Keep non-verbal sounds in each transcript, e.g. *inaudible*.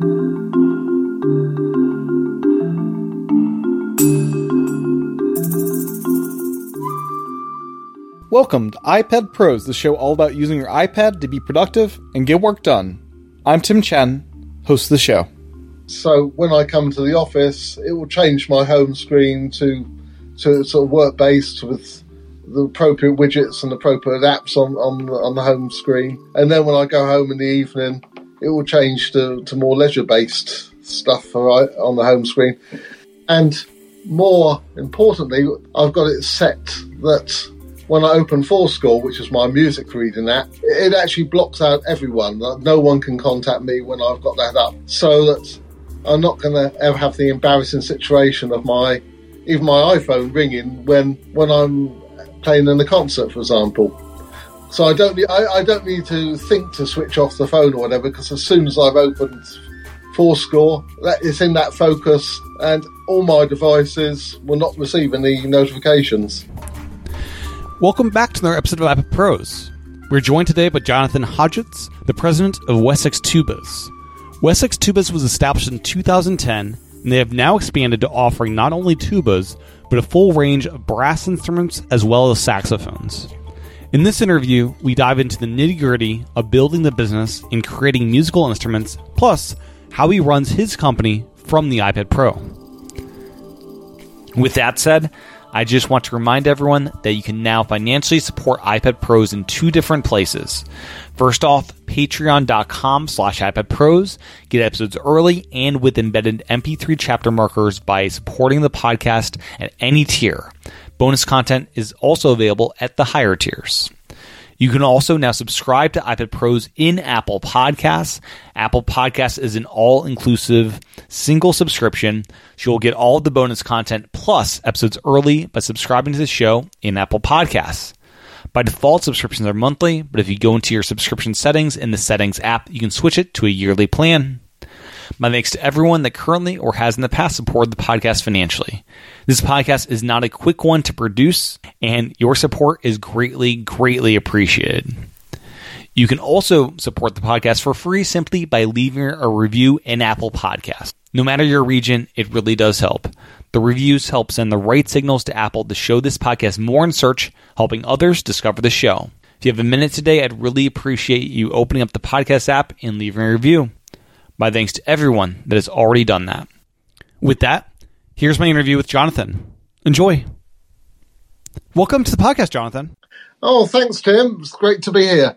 Welcome to iPad Pros, the show all about using your iPad to be productive and get work done. I'm Tim Chen, host of the show. So when I come to the office, it will change my home screen to to sort of work based with the appropriate widgets and appropriate apps on, on, on the home screen. And then when I go home in the evening, it will change to, to more leisure based stuff on the home screen. And more importantly, I've got it set that when I open forScore, which is my music reading app, it actually blocks out everyone. No one can contact me when I've got that up, so that I'm not going to ever have the embarrassing situation of my even my iPhone ringing when when I'm playing in a concert, for example. So I don't need, I, I don't need to think to switch off the phone or whatever because as soon as I've opened forScore, that is in that focus, and all my devices will not receive any notifications. Welcome back to another episode of iPad Pros. We're joined today by Jonathan Hodgetts, the president of Wessex Tubas. Wessex Tubas was established in 2010, and they have now expanded to offering not only tubas, but a full range of brass instruments as well as saxophones. In this interview, we dive into the nitty gritty of building the business and creating musical instruments, plus how he runs his company from the iPad Pro. With that said, I just want to remind everyone that you can now financially support iPad Pros in two different places. First off, patreon.com slash iPad Pros. Get episodes early and with embedded MP3 chapter markers by supporting the podcast at any tier. Bonus content is also available at the higher tiers. You can also now subscribe to iPad Pros in Apple Podcasts. Apple Podcasts is an all inclusive single subscription. So you'll get all of the bonus content plus episodes early by subscribing to the show in Apple Podcasts. By default, subscriptions are monthly, but if you go into your subscription settings in the Settings app, you can switch it to a yearly plan. My thanks to everyone that currently or has in the past supported the podcast financially. This podcast is not a quick one to produce, and your support is greatly, greatly appreciated. You can also support the podcast for free simply by leaving a review in Apple Podcasts. No matter your region, it really does help. The reviews help send the right signals to Apple to show this podcast more in search, helping others discover the show. If you have a minute today, I'd really appreciate you opening up the podcast app and leaving a review. My thanks to everyone that has already done that. With that, here's my interview with Jonathan. Enjoy. Welcome to the podcast, Jonathan. Oh, thanks, Tim. It's great to be here.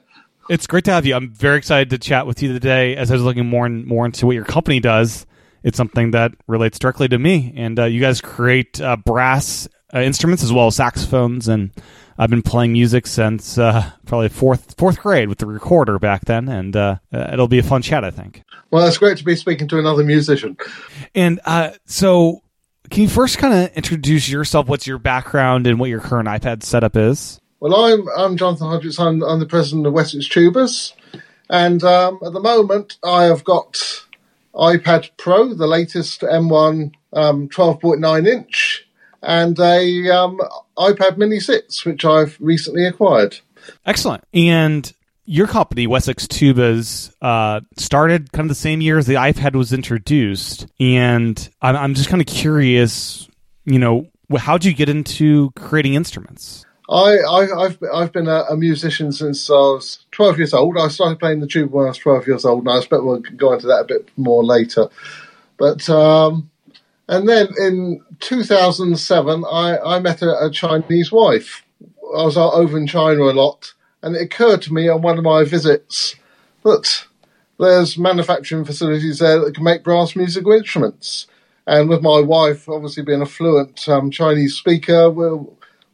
It's great to have you. I'm very excited to chat with you today. As I was looking more and more into what your company does, it's something that relates directly to me. And uh, you guys create uh, brass uh, instruments as well as saxophones and I've been playing music since uh, probably fourth fourth grade with the recorder back then, and uh, uh, it'll be a fun chat, I think. Well, it's great to be speaking to another musician. And uh, so, can you first kind of introduce yourself? What's your background and what your current iPad setup is? Well, I'm I'm Jonathan Hodgetts. I'm, I'm the president of Wessex Tubas, and um, at the moment I have got iPad Pro, the latest M1 um, 12.9 inch and a um, iPad Mini 6, which I've recently acquired. Excellent. And your company, Wessex Tubas, uh, started kind of the same year as the iPad was introduced. And I'm, I'm just kind of curious, you know, how did you get into creating instruments? I, I, have I've been a, a, musician since I was 12 years old. I started playing the tuba when I was 12 years old, and I expect we'll go into that a bit more later. But um, and then in 2007, I, I met a, a Chinese wife. I was over in China a lot, and it occurred to me on one of my visits that there's manufacturing facilities there that can make brass musical instruments. And with my wife obviously being a fluent um, Chinese speaker, we're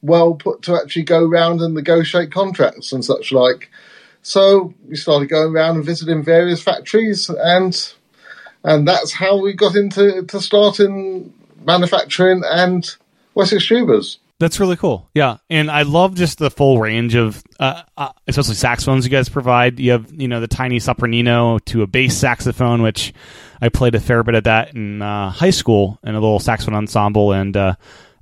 well put to actually go around and negotiate contracts and such like. So we started going around and visiting various factories, and and that's how we got into to starting manufacturing and Wessex Tubas. That's really cool. Yeah, and I love just the full range of, uh, uh, especially saxophones you guys provide. You have, you know, the tiny sopranino to a bass saxophone, which I played a fair bit of that in uh, high school in a little saxophone ensemble, and uh,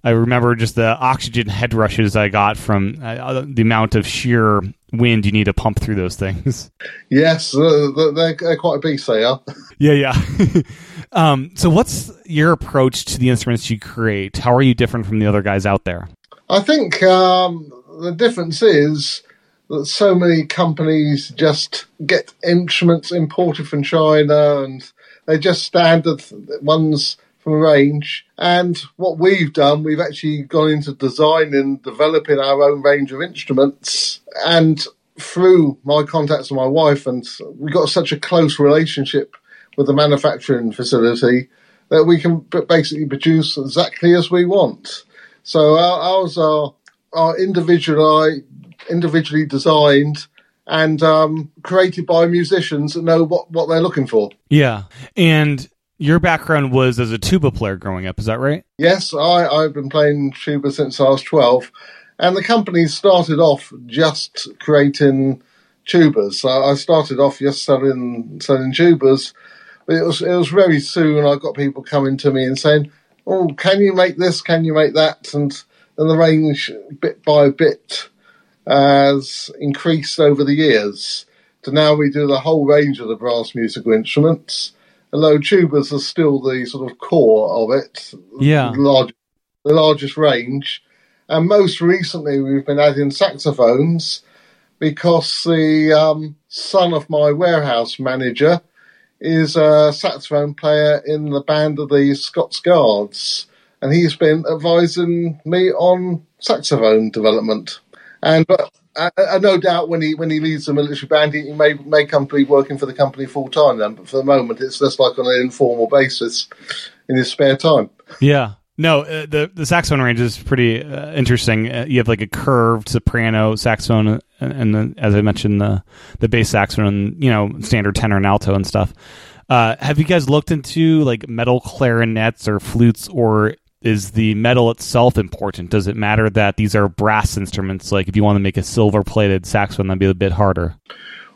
I remember just the oxygen head rushes I got from uh, the amount of sheer wind you need to pump through those things. *laughs* Yes, uh, they're, they're, quite a beast. They are. *laughs* Yeah, yeah. *laughs* um, so, what's your approach to the instruments you create? How are you different from the other guys out there? I think um, the difference is that so many companies just get instruments imported from China and they're just standard ones from a range. And what we've done, we've actually gone into designing, and developing our own range of instruments. And through my contacts with my wife, and we got such a close relationship with the manufacturing facility that we can basically produce exactly as we want. So our, ours are, are individually, individually designed and um, created by musicians that know what, what they're looking for. Yeah. And your background was as a tuba player growing up, is that right? Yes, I, I've been playing tuba since I was 12. And the company started off just creating tubas. So I started off just selling selling tubas. But it was it was very soon I got people coming to me and saying, Oh, can you make this? Can you make that? And and the range bit by bit has increased over the years. To now we do the whole range of the brass musical instruments although tubas are still the sort of core of it. Yeah. The, large, the largest range. And most recently, we've been adding saxophones because the um, son of my warehouse manager is a saxophone player in the band of the Scots Guards. And he's been advising me on saxophone development. And but I, I, no doubt when he when he leaves the military band, he, may may come to be working for the company full time. Then, but for the moment, it's just like on an informal basis in his spare time. Yeah. No, uh, the the saxophone range is pretty uh, interesting. Uh, you have like a curved soprano saxophone, uh, and, and as I mentioned, the the bass saxophone, and you know, standard tenor and alto and stuff. Uh, have you guys looked into like metal clarinets or flutes or is the metal itself important? Does it matter that these are brass instruments? Like if you want to make a silver plated saxophone, that'd be a bit harder.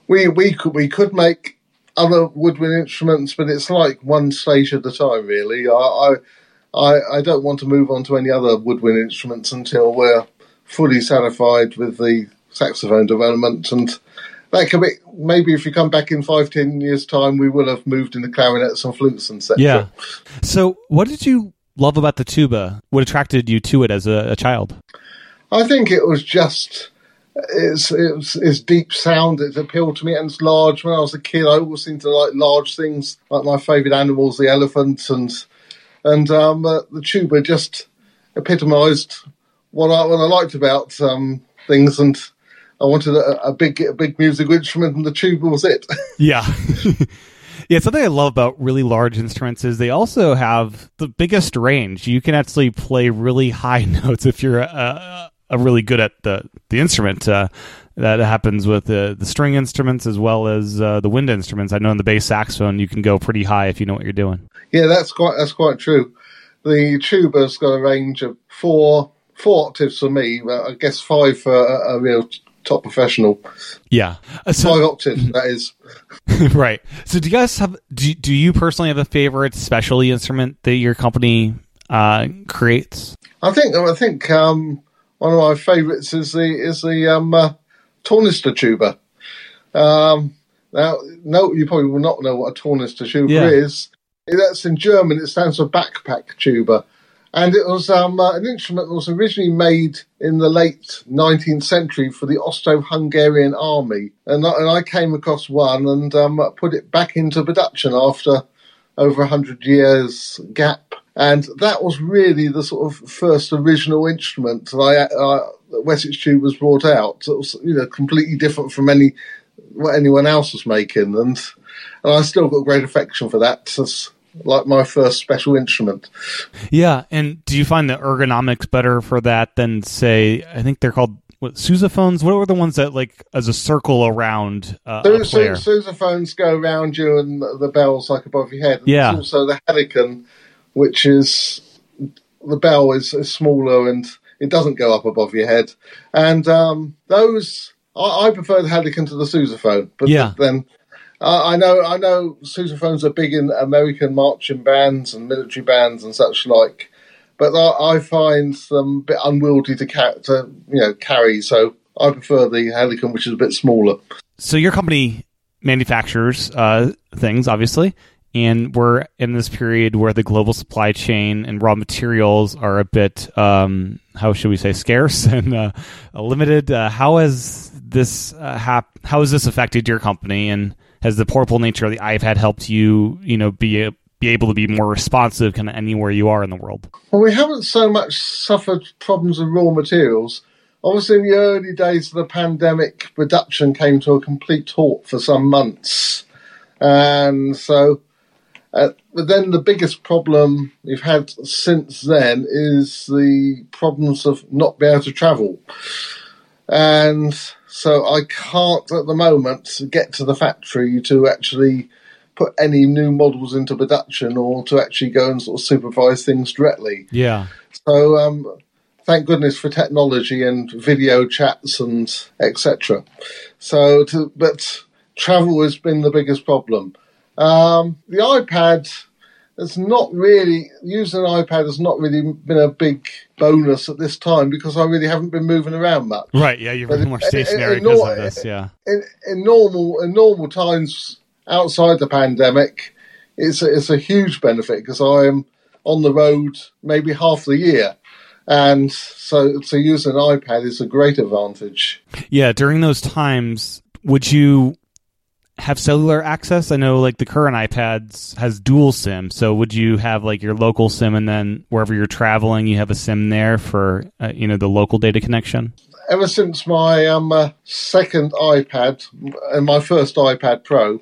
We we could we could make other woodwind instruments, but it's like one stage at a time. Really, I I I don't want to move on to any other woodwind instruments until we're fully satisfied with the saxophone development and. That could be maybe if you come back in five, ten years' time, we will have moved into clarinets and flutes and such. Yeah. So, what did you love about the tuba? What attracted you to it as a, a child? I think it was just its, its, its deep sound. It appealed to me, and it's large. When I was a kid, I always seemed to like large things, like my favourite animals, the elephant, and and um, uh, the tuba just epitomised what I what I liked about um, things, and I wanted a, a, big a big musical instrument, and the tuba was it. *laughs* yeah. *laughs* Yeah, something I love about really large instruments is they also have the biggest range. You can actually play really high *laughs* notes if you're a, a really good at the the instrument. Uh, that happens with the the string instruments as well as uh, the wind instruments. I know in the bass saxophone you can go pretty high if you know what you're doing. Yeah, that's quite that's quite true. The tuba's got a range of four four octaves for me, but I guess five for a, a real top professional. Yeah, uh, so, five octaves. that is *laughs* right. So, do you guys have? Do do you personally have a favorite specialty instrument that your company uh, creates? I think I think um, one of my favourites is the is the um, uh, tornister tuba. Um, now, no, you probably will not know what a tornister tuba yeah. is. That's in German. It stands for backpack tuba and it was um, uh, an instrument that was originally made in the late 19th century for the Austro-Hungarian army, and, and I came across one and um, put it back into production after over a hundred years gap, and that was really the sort of first original instrument that I uh, Wessex Tubas brought out. It was you know completely different from any what anyone else was making, and and I still got great affection for that like my first special instrument. Yeah, and do you find the ergonomics better for that than say I think they're called what sousaphones? What were the ones that like as a circle around uh, so? So, sousaphones go around you and the bells like above your head. And yeah. also the Helicon, which is the bell is, is, smaller and it doesn't go up above your head. And um, those I, I, prefer the Helicon to the sousaphone, but yeah. then uh, I know, I know. Sousaphones are big in American marching bands and military bands and such like, but I, I find them a bit unwieldy to, ca- to you know carry. So I prefer the Helicon, which is a bit smaller. So your company manufactures uh, things, obviously, and we're in this period where the global supply chain and raw materials are a bit, um, how should we say, scarce *laughs* and uh, limited. Uh, how has this uh, hap- How has this affected your company, and has the portable nature of the iPad helped you, you know, be a, be able to be more responsive kind of anywhere you are in the world? Well, we haven't so much suffered problems with raw materials. Obviously, in the early days of the pandemic, production came to a complete halt for some months. And so, uh, but then the biggest problem we've had since then is the problems of not being able to travel. And so I can't at the moment get to the factory to actually put any new models into production or to actually go and sort of supervise things directly. Yeah. So um, thank goodness for technology and video chats and etc. So, to, but travel has been the biggest problem. Um, the iPad has not really using an iPad has not really been a big bonus at this time because I really haven't been moving around much. Right. Yeah, you're more stationary in- in because nor- of this. Yeah. In, in normal in normal times outside the pandemic, it's a, it's a huge benefit because I am on the road maybe half the year. And so, to use an iPad is a great advantage. Yeah, during those times, would you have cellular access? I know like the current iPads has dual SIM, so would you have like your local SIM and then wherever you're traveling, you have a SIM there for uh, you know the local data connection? Ever since my um, uh, second iPad and my first iPad Pro,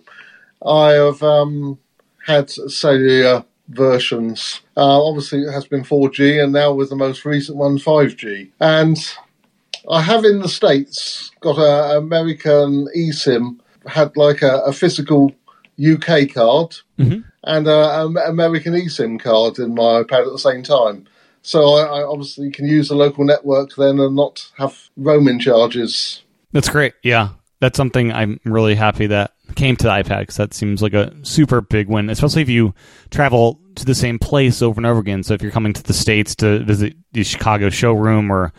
I have um, had cellular versions. Uh, obviously, it has been 4G, and now with the most recent one, 5G. And I have in the States got an American eSIM, had like a, a physical UK card Mhm. and a, um American eSIM card in my iPad at the same time. So I, I obviously can use the local network then and not have roaming charges. That's great. Yeah, that's something I'm really happy that came to the iPad because that seems like a super big win, especially if you travel to the same place over and over again. So if you're coming to the states to visit the Chicago showroom, or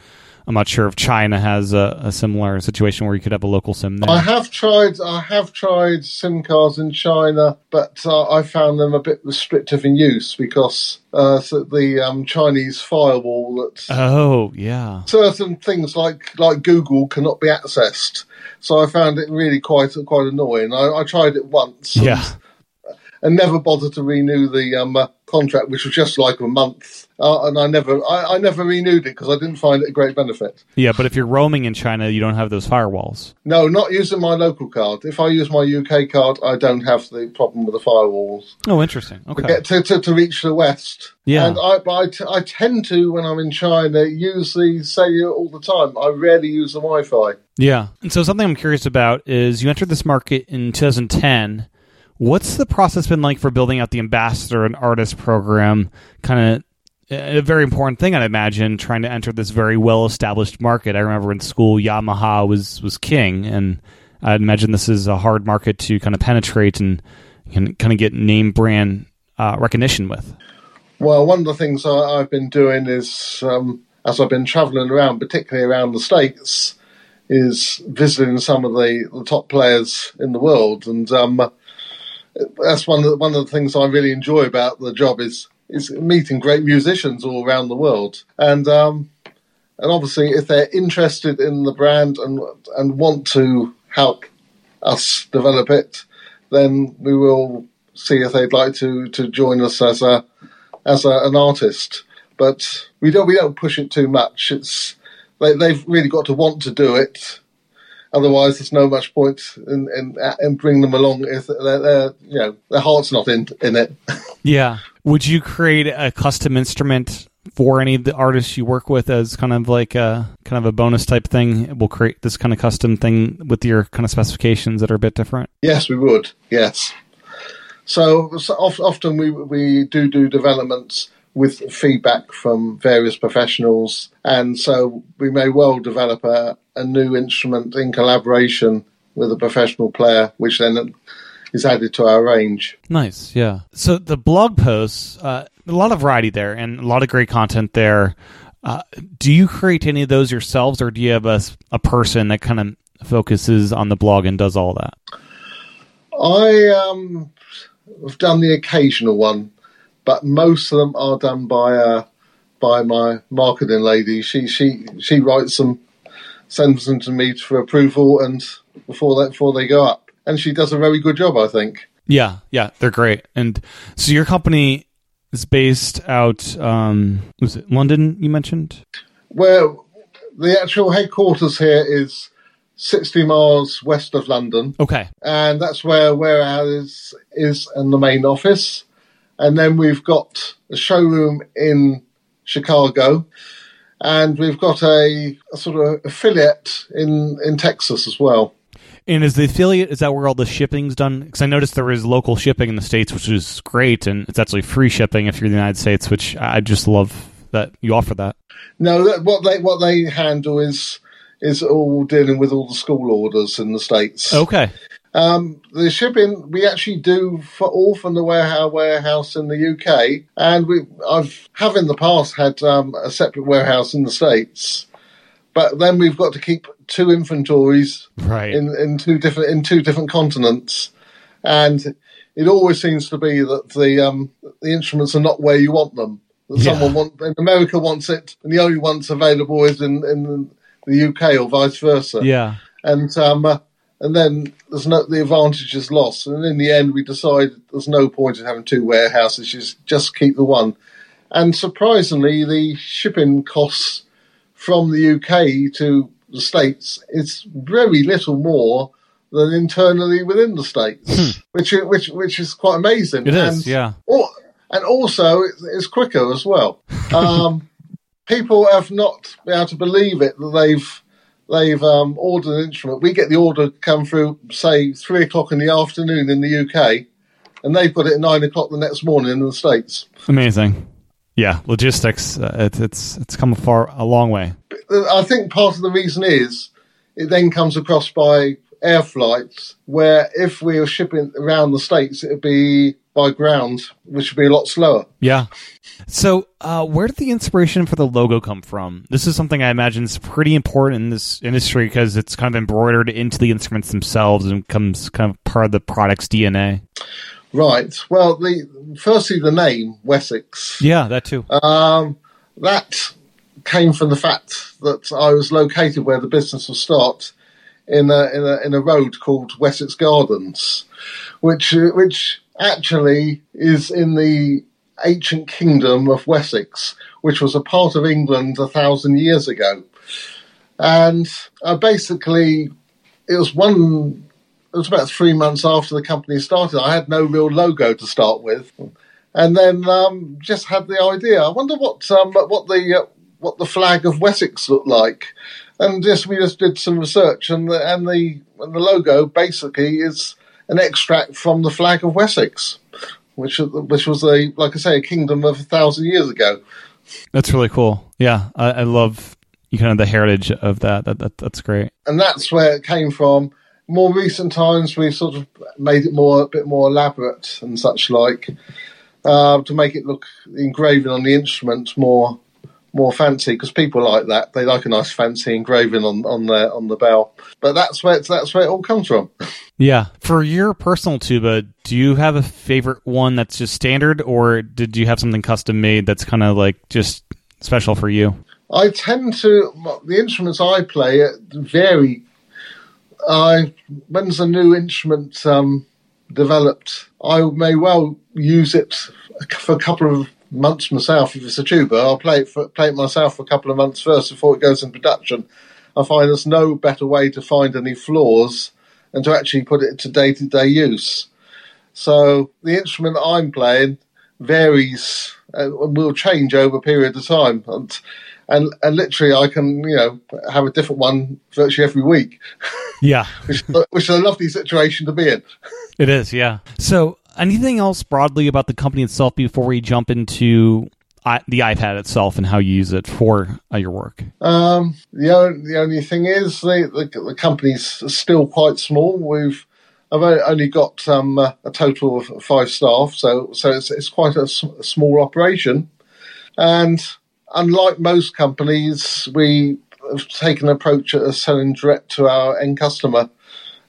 I'm not sure if China has a, a similar situation where you could have a local SIM there. I have tried. I have tried SIM cards in China, but uh, I found them a bit restrictive in use because uh, so the um, Chinese firewall that oh yeah, certain things like like Google cannot be accessed. So I found it really quite quite annoying. I, I tried it once. and- yeah. and never bothered to renew the um, uh, contract, which was just like a month. Uh, and I never, I, I never renewed it because I didn't find it a great benefit. Yeah, but if you're roaming in China, you don't have those firewalls. No, not using my local card. If I use my UK card, I don't have the problem with the firewalls. Oh, interesting. To Okay. get to, to, to reach the west. Yeah. And I, but I, t- I tend to, when I'm in China, use the cellular all the time. I rarely use the Wi-Fi. Yeah. And so something I'm curious about is you entered this market in 2010. What's the process been like for building out the ambassador and artist program? Kind of a very important thing, I'd imagine, trying to enter this very well established market. I remember in school, Yamaha was was king, and I'd imagine this is a hard market to kind of penetrate and can kind of get name brand uh, recognition with. Well, one of the things I, I've been doing is, um, as I've been travelling around, particularly around the States, is visiting some of the, the top players in the world, and um, that's one of the, one of the things I really enjoy about the job is is meeting great musicians all around the world, and um, and obviously if they're interested in the brand and and want to help us develop it, then we will see if they'd like to to join us as a as a, an artist. But we don't we don't push it too much. It's they, they've really got to want to do it. Otherwise, there's no much point in in, in bringing them along if they're, they're you know their heart's not in in it. *laughs* Yeah. Would you create a custom instrument for any of the artists you work with as kind of like a kind of a bonus type thing? We'll create this kind of custom thing with your kind of specifications that are a bit different. Yes, we would. Yes. So, so of, often we we do do developments with feedback from various professionals, and so we may well develop a, a new instrument in collaboration with a professional player, which then is added to our range. Nice, yeah. So the blog posts, uh, a lot of variety there, and a lot of great content there. Uh, do you create any of those yourselves, or do you have a, a person that kind of focuses on the blog and does all that? I um, have done the occasional one, but most of them are done by uh, by my marketing lady. She she she writes them, sends them to me for approval, and before that before they go up, and she does a very good job, I think. Yeah, yeah, they're great. And so your company is based out, um, was it London? You mentioned. Well, the actual headquarters here is 60 miles west of London. Okay. And that's where warehouse is in the main office. And then we've got a showroom in Chicago. And we've got a, a sort of affiliate in, in Texas as well. And is the affiliate is that where all the shipping's done? Because I noticed there is local shipping in the states, which is great, and it's actually free shipping if you're in the United States, which I just love that you offer that. No, that, what they what they handle is is all dealing with all the school orders in the states. Okay. Um, the shipping we actually do for all from the warehouse warehouse in the UK, and we I've have in the past had um, a separate warehouse in the states, but then we've got to keep two inventories right. in, in two different in two different continents, and it always seems to be that the um, the instruments are not where you want them. That Yeah. someone want in America wants it, and the only ones available is in in the UK or vice versa. Yeah. And um, uh, and then there's no the advantage is lost. And in the end, we decided there's no point in having two warehouses. Just just keep the one. And surprisingly, the shipping costs from the UK to the states is very little more than internally within the states, which is- which which is quite amazing. Hmm. it is And yeah or, and also it's, it's quicker as well. *laughs* Um, people have not been able to believe it that they've they've um, ordered an instrument. We get the order come through, say three o'clock in the afternoon in the UK, and they've got it at nine o'clock the next morning in the states. amazing yeah logistics uh, it, it's it's come far a long way I think part of the reason is it then comes across by air flights, where if we were shipping around the states, it'd be by ground, which would be a lot slower. yeah so uh, where did the inspiration for the logo come from this is something i imagine is pretty important in this industry because it's kind of embroidered into the instruments themselves and becomes kind of part of the product's dna Right. Well, the firstly the name Wessex. yeah that too Um, that came from the fact that I was located where the business will start in a in a in a road called Wessex Gardens, which which actually is in the ancient kingdom of Wessex, which was a part of England a thousand years ago, and I basically it was one. It was about three months after the company started. I had no real logo to start with, and then um, just had the idea. I wonder what um, what the uh, what the flag of Wessex looked like, and just we just did some research, and the and the and the logo basically is an extract from the flag of Wessex, which which was a like I say a kingdom of a thousand years ago. That's really cool. Yeah, I, I love you kind of the heritage of that. That, that. That's great. and that's where it came from. More recent times, we've sort of made it more a bit more elaborate and such like uh, to make it look the engraving on the instrument more more fancy because people like that. They like a nice fancy engraving on on the on the bell. But that's where it's, that's where it all comes from. *laughs* Yeah. For your personal tuba, do you have a favorite one that's just standard, or did you have something custom made that's kind of like just special for you? I tend to the instruments I play uh, vary. I when's a new instrument um, developed, I may well use it for a couple of months myself. If it's a tuba, I'll play it for, play it myself for a couple of months first before it goes in production. I find there's no better way to find any flaws and to actually put it to day to day use. So the instrument I'm playing varies uh, and will change over a period of time. And, and and literally, I can you know have a different one virtually every week, Yeah, *laughs* which, which is a lovely situation to be in. it is. Yeah. So, anything else broadly about the company itself before we jump into I, the iPad itself and how you use it for uh, your work? Um, the only, the only thing is the, the the company's still quite small. We've I've only got um, a total of five staff, so so it's, it's quite a, s- a small operation. And unlike most companies, we have taken an approach of selling direct to our end customer,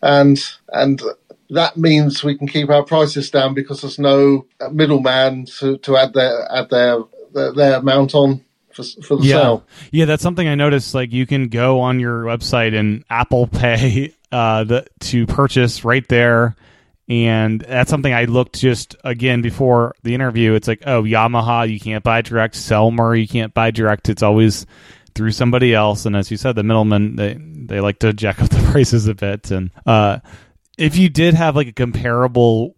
and and that means we can keep our prices down because there's no middleman to, to add their add their their, their amount on for, for the yeah. sale. Yeah, that's something I noticed. Like you can go on your website and Apple Pay *laughs* uh, the, to purchase right there. And that's something I looked just again before the interview. It's like, oh, Yamaha, you can't buy direct. Selmer, you can't buy direct. It's always through somebody else. And as you said, the middlemen they they like to *laughs* jack up the prices a bit. And uh, if you did have like a comparable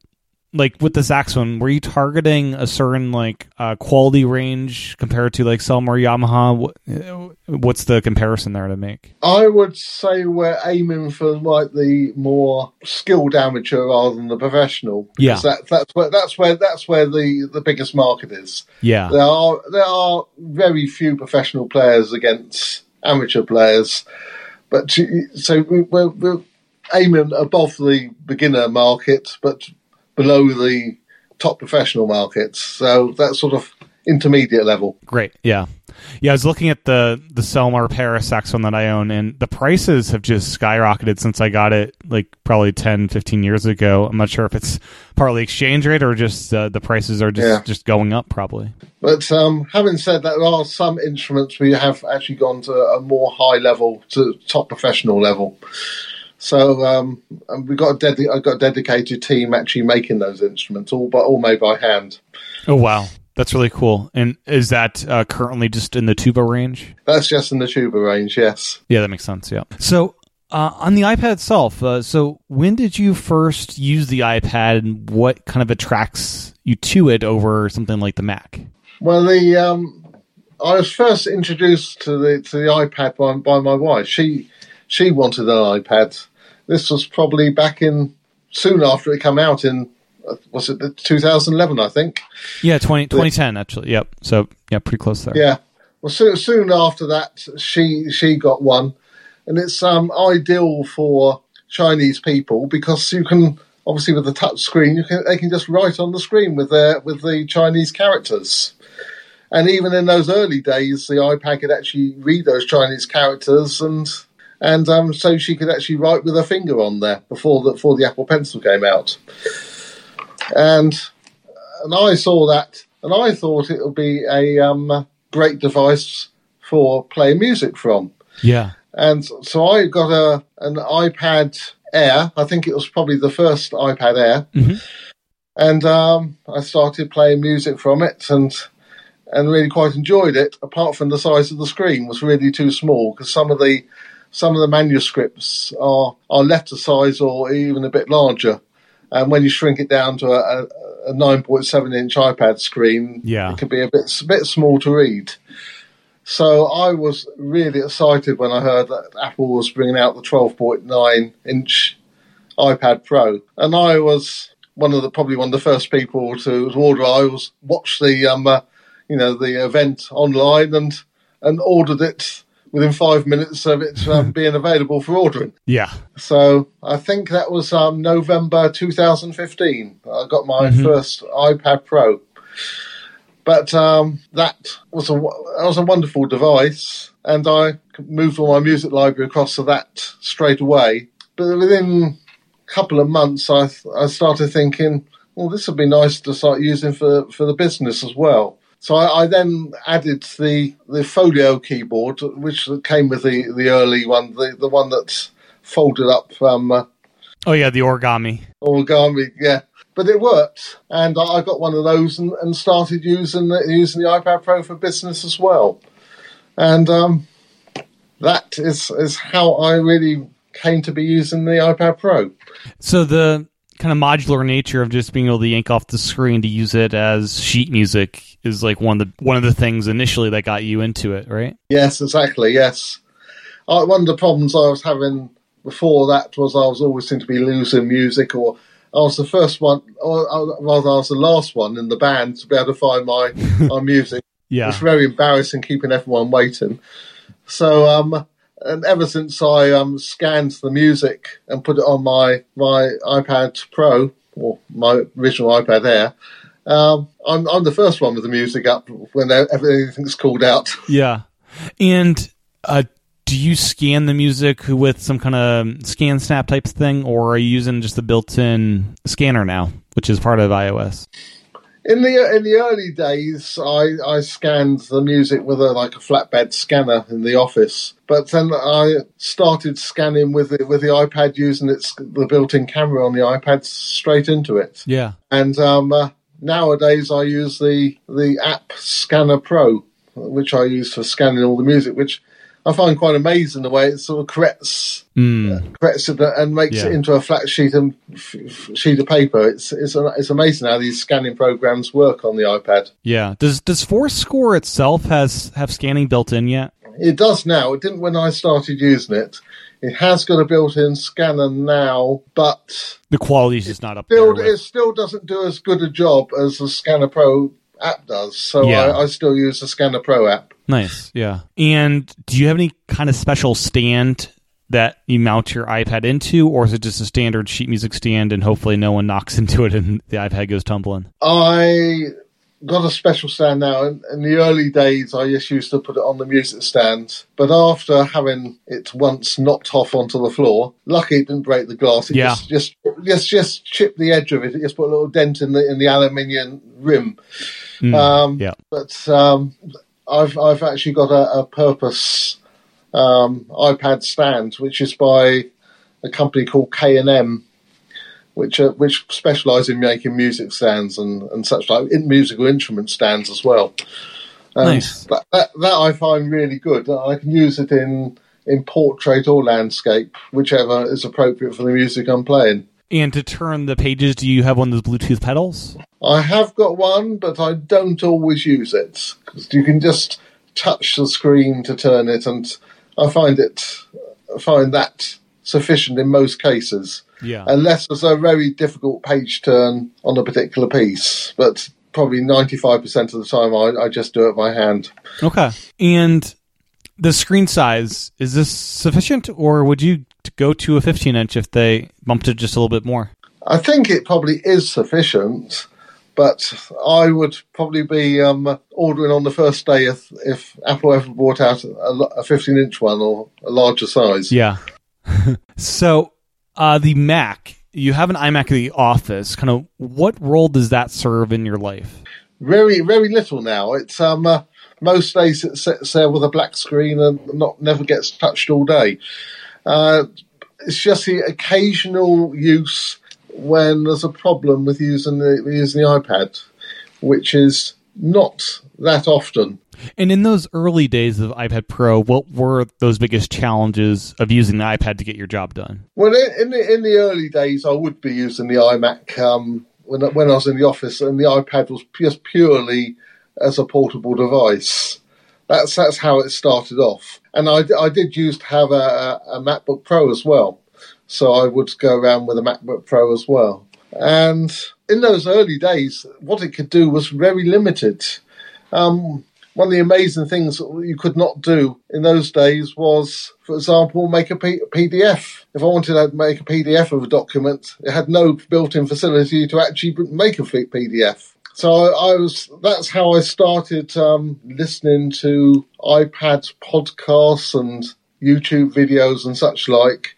like with the saxophone, were you targeting a certain like uh, quality range compared to like Selmer Yamaha? What's the comparison there to make? I would say we're aiming for like the more skilled amateur rather than the professional. Yeah. that, that's where that's where that's where the the biggest market is. Yeah, There are there are very few professional players against amateur players, but to, so we- we're, we're aiming above the beginner market, but below the top professional markets. So that sort of intermediate level. great. Yeah, yeah. I was looking at the the Selmer Paris saxophone that I own, and the prices have just skyrocketed since I got it, like probably 10, 15 years ago. I'm not sure if it's partly exchange rate or just uh, the prices are just Yeah. just going up, probably. But um, having said that, there are some instruments we have actually gone to a more high level, to top professional level. So um, we got a dedi- I got a dedicated team actually making those instruments, all by, all made by hand. Oh wow, that's really cool. And is that uh, currently just in the tuba range? That's just in the tuba range, yes. Yeah, that makes sense. Yeah. So uh, on the iPad itself, uh, so when did you first use the iPad, and what kind of attracts you to it over something like the Mac? Well, the um, I was first introduced to the to the iPad by, by my wife. She she wanted an iPad. This was probably back in soon after it came out in uh, was it 2011, I think. Yeah, 20, 2010, actually. Yep. So yeah, pretty close there. Yeah. Well, soon, soon after that, she she got one, and it's um, ideal for Chinese people because you can obviously with the touch screen, you can they can just write on the screen with their with the Chinese characters. And even in those early days, the iPad could actually read those Chinese characters, and and um, so she could actually write with her finger on there before the before the Apple Pencil came out. And and I saw that, and I thought it would be a um, great device for playing music from. Yeah. And so I got a an iPad Air. I think it was probably the first iPad Air, Mhm. and um, I started playing music from it, and and really quite enjoyed it. Apart from the size of the screen was really too small because some of the some of the manuscripts are are letter size or even a bit larger. And when you shrink it down to a, a, a 9.7 inch iPad screen, Yeah. it can be a bit a bit small to read. So I was really excited when I heard that Apple was bringing out the 12.9 inch iPad Pro, and I was one of the probably one of the first people to, to order. I was watched the um, uh, you know the event online and and ordered it within five minutes of it um, *laughs* being available for ordering. Yeah. So I think that was um, November 2015. I got my Mhm. first iPad Pro. But um, that was a that was a wonderful device, and I moved all my music library across to that straight away. But within a couple of months, I I started thinking, well, this would be nice to start using for for the business as well. So I, I then added the the Folio keyboard, which came with the, the early one, the, the one that's folded up um, uh, Oh yeah, the origami. origami. Yeah, but it worked, and I I got one of those and, and started using the, using the iPad Pro for business as well. And um, that is is how I really came to be using the iPad Pro. So the kind of modular nature of just being able to yank off the screen to use it as sheet music is like one of the one of the things initially that got you into it, right? Yes, exactly. Yes, I, one of the problems I was having before that was I was always seem to be losing music, or I was the first one, or rather, I was the last one in the band to be able to find my *laughs* my music. Yeah. It's very embarrassing keeping everyone waiting. So, um, and ever since I um, scanned the music and put it on my my iPad Pro or my original iPad Air, Um, I'm, I'm the first one with the music up when everything's called out. *laughs* Yeah. And uh, do you scan the music with some kind of scan snap type thing, or are you using just the built in scanner now, which is part of iOS? In the in the early days, I, I scanned the music with a like a flatbed scanner in the office, but then I started scanning with it with the iPad using its the built-in camera on the iPad straight into it. Yeah, and um, uh, nowadays I use the the app Scanner Pro, which I use for scanning all the music, which I find quite amazing the way it sort of corrects mm. uh, corrects it and makes yeah. it into a flat sheet of sheet of paper. It's it's it's amazing how these scanning programs work on the iPad. Yeah. Does does Score itself has have scanning built in yet? It does now. It didn't when I started using it. It has got a built-in scanner now, but the quality is just not up still. It still doesn't do as good a job as the Scanner Pro app does. So yeah. I, I, still use the Scanner Pro app. Nice, yeah. And do you have any kind of special stand that you mount your iPad into, or is it just a standard sheet music stand and hopefully no one knocks *laughs* into it and the iPad goes tumbling? I got a special stand now. In, in, the early days, I just used to put it on the music stand, but after having it once knocked off onto the floor, lucky it didn't break the glass. It yeah. just, just just just chipped the edge of it. It just put a little dent in the in the aluminium rim. Mm, um, yeah, but um, I've I've actually got a, a purpose um, iPad stand, which is by a company called K and M which uh, which specialise in making music stands and, and such like in musical instrument stands as well. Um, nice. That, that, that I find really good. I can use it in in portrait or landscape, whichever is appropriate for the music I'm playing. And to turn the pages, do you have one of those Bluetooth pedals? I have got one, but I don't always use it because you can just touch the screen to turn it, and I find it I find that sufficient in most cases. Yeah. Unless there's a very difficult page turn on a particular piece, but probably 95% of the time I, I just do it by hand. Okay. And the screen size, is this sufficient or would you go to a 15 inch if they bumped it just a little bit more? I think it probably is sufficient, but I would probably be um, ordering on the first day if, if Apple ever brought out a 15 inch one or a larger size. Yeah. *laughs* so uh, the Mac, you have an iMac in the office. Kind of, what role does that serve in your life? Very, very little now. It's um, uh, most days it sits there with a black screen and not never gets touched all day. Uh, it's just the occasional use when there's a problem with using the using the iPad, which is not that often. And in those early days of iPad Pro, what were those biggest challenges of using the iPad to get your job done? Well, in the in the early days, I would be using the iMac um, when when I was in the office, and the iPad was just purely as a portable device. That's that's how it started off, and I, I did used to have a, a MacBook Pro as well, so I would go around with a MacBook Pro as well. And in those early days, what it could do was very limited. Um, one of the amazing things you could not do in those days was, for example, make a P- PDF. If I wanted to make a PDF of a document, it had no built-in facility to actually make a PDF. So I, I was. That's how I started um, listening to iPad podcasts and YouTube videos and such like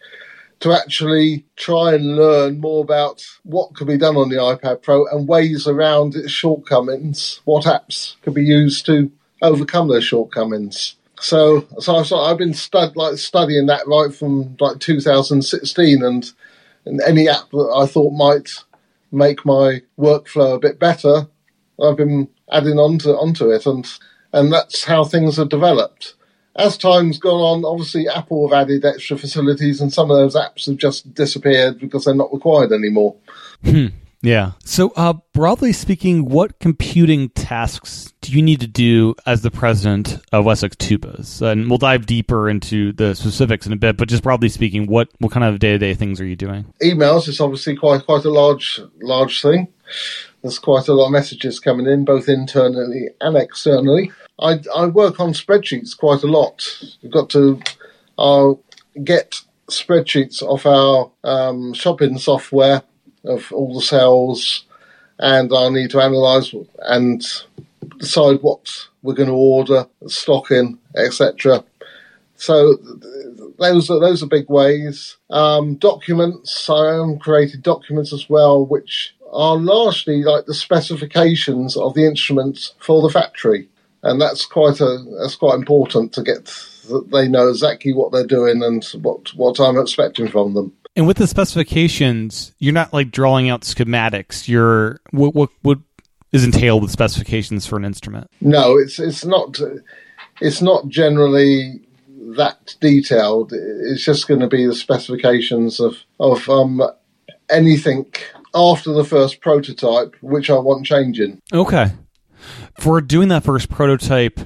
to actually try and learn more about what could be done on the iPad Pro and ways around its shortcomings, what apps could be used to overcome those shortcomings. So, so I've, I've been stud, like studying that right from like 2016, and, and any app that I thought might make my workflow a bit better, I've been adding onto onto it, and and that's how things have developed. As time's gone on, obviously Apple have added extra facilities, and some of those apps have just disappeared because they're not required anymore. Hmm. Yeah. So, uh, broadly speaking, what computing tasks do you need to do as the president of Wessex Tubas? And we'll dive deeper into the specifics in a bit, but just broadly speaking, what, what kind of day to day things are you doing? Emails is obviously quite quite a large large thing. There's quite a lot of messages coming in, both internally and externally. I, I work on spreadsheets quite a lot. We've got to uh, get spreadsheets off our um, shopping software of all the sales and I need to analyse and decide what we're going to order, stock in, etc. So those are those are big ways. Um, documents, I am created documents as well, which are largely like the specifications of the instruments for the factory, and that's quite a that's quite important to get that they know exactly what they're doing and what what I'm expecting from them. And with the specifications, you're not like drawing out schematics. You're what what what is entailed with specifications for an instrument? No, it's it's not it's not generally that detailed. It's just going to be the specifications of of um, anything after the first prototype, which I want changing. Okay. For doing that first prototype,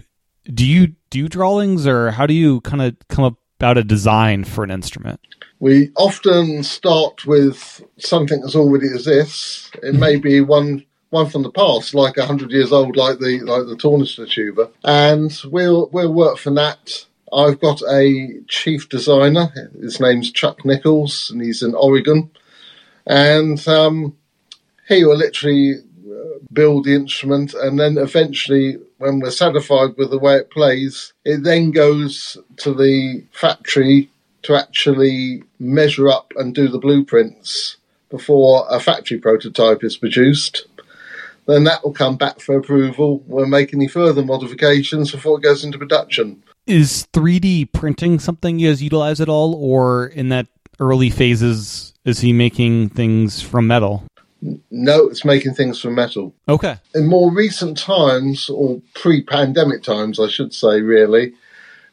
do you do drawings or how do you kind of come about a design for an instrument? We often start with something that's already exists. It may be one one from the past, like hundred years old, like the like the tornister tuba, and we'll we'll work from that. I've got a chief designer. His name's Chuck Nichols, and he's in Oregon, and um, he will literally uh, build the instrument, and then eventually, when we're satisfied with the way it plays, it then goes to the factory to actually measure up and do the blueprints before a factory prototype is produced. Then that will come back for approval. We'll make any further modifications before it goes into production. Is 3D printing something you guys utilize at all, or in that early phases, is he making things from metal? No, it's making things from metal. Okay. In more recent times, or pre pandemic times, I should say, really,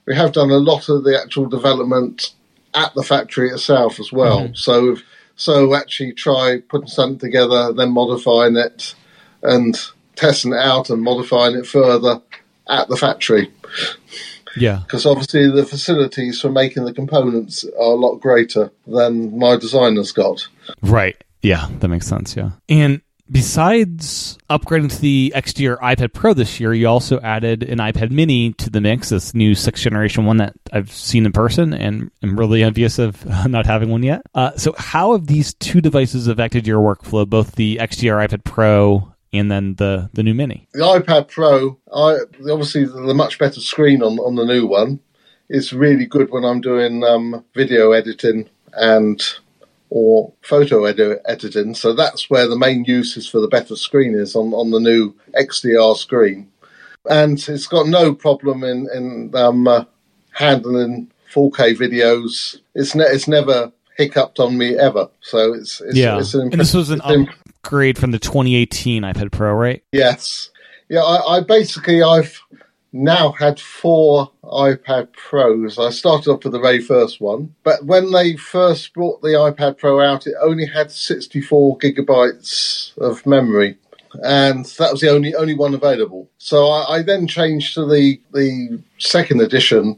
we have done a lot of the actual development at the factory itself as well. Mm-hmm. So, so actually try putting something together, then modifying it, and testing it out and modifying it further at the factory. Yeah. Because obviously the facilities for making the components are a lot greater than my designer's got. Right. Yeah, that makes sense. Yeah. And besides upgrading to the XDR iPad Pro this year, you also added an iPad Mini to the mix, this new sixth generation one that I've seen in person and am really envious of *laughs* not having one yet. Uh, so, how have these two devices affected your workflow, both the XDR iPad Pro and then the, the new Mini? The iPad Pro, I obviously the much better screen on, on the new one is really good when I'm doing um, video editing and or photo ed- editing. So that's where the main use is for the better screen is on, on the new XDR screen. And it's got no problem in, in um, uh, handling 4K videos. It's, ne- it's never hiccuped on me ever. So it's, it's yeah. It's an and this was an upgrade from the 2018 iPad Pro, right? Yes. Yeah, I, I basically I've now had four iPad Pros. I started off with the very first one, but when they first brought the iPad Pro out, it only had 64 gigabytes of memory. And that was the only only one available. So I, I then changed to the the second edition,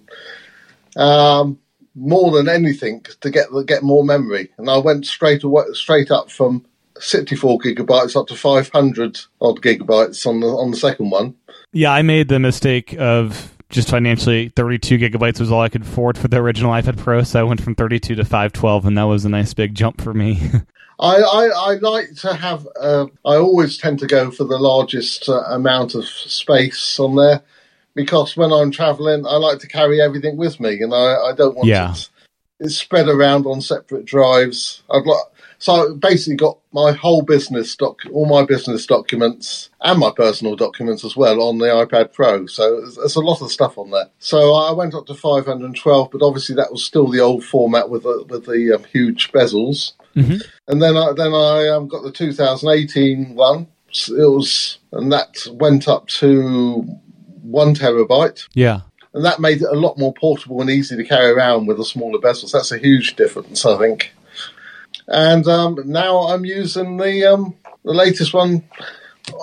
um, more than anything to get get more memory. And I went straight away, straight up from 64 gigabytes up to 500 odd gigabytes on the on the second one. Yeah, I made the mistake of just financially 32 gigabytes was all I could afford for the original iPad Pro, so I went from 32 to 512, and that was a nice big jump for me. *laughs* I, I, I, like to have. Uh, I always tend to go for the largest uh, amount of space on there because when I'm traveling, I like to carry everything with me, and I, I don't want yeah. it. It's spread around on separate drives. I'd like so I basically got my whole business doc, all my business documents and my personal documents as well on the iPad Pro. So there's, a lot of stuff on there. So I went up to 512, but obviously that was still the old format with the with the um, huge bezels. Mm-hmm. And then I then I um, got the 2018 one. It was and that went up to one terabyte. Yeah and that made it a lot more portable and easy to carry around with the smaller bezels. That's a huge difference, I think and um, now I'm using the um, the latest one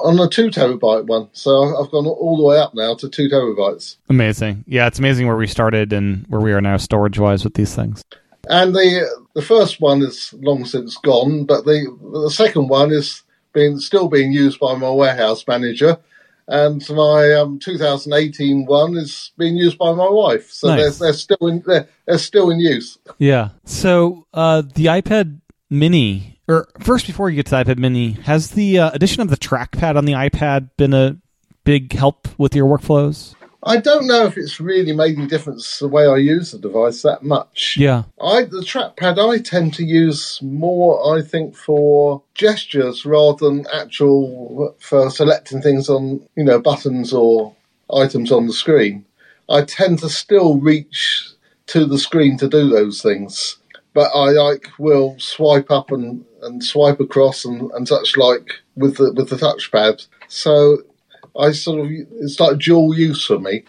on a two terabyte one. So I've gone all the way up now to two terabytes. Amazing. Yeah, it's amazing where we started and where we are now storage wise with these things. And the the first one is long since gone, but the the second one is being still being used by my warehouse manager. And my um, 2018 one is being used by my wife, so nice. they're, they're still in they're, they're still in use. Yeah. So uh, the iPad Mini Or first, before you get to the iPad Mini, has the uh, addition of the trackpad on the iPad been a big help with your workflows? I don't know if it's really made any difference the way I use the device that much. Yeah. I the trackpad I tend to use more, I think, for gestures rather than actual for selecting things on you know buttons or items on the screen. I tend to still reach to the screen to do those things, but I like will swipe up and, and swipe across and, and such like with the with the touchpad. So I sort of it's like dual use for me.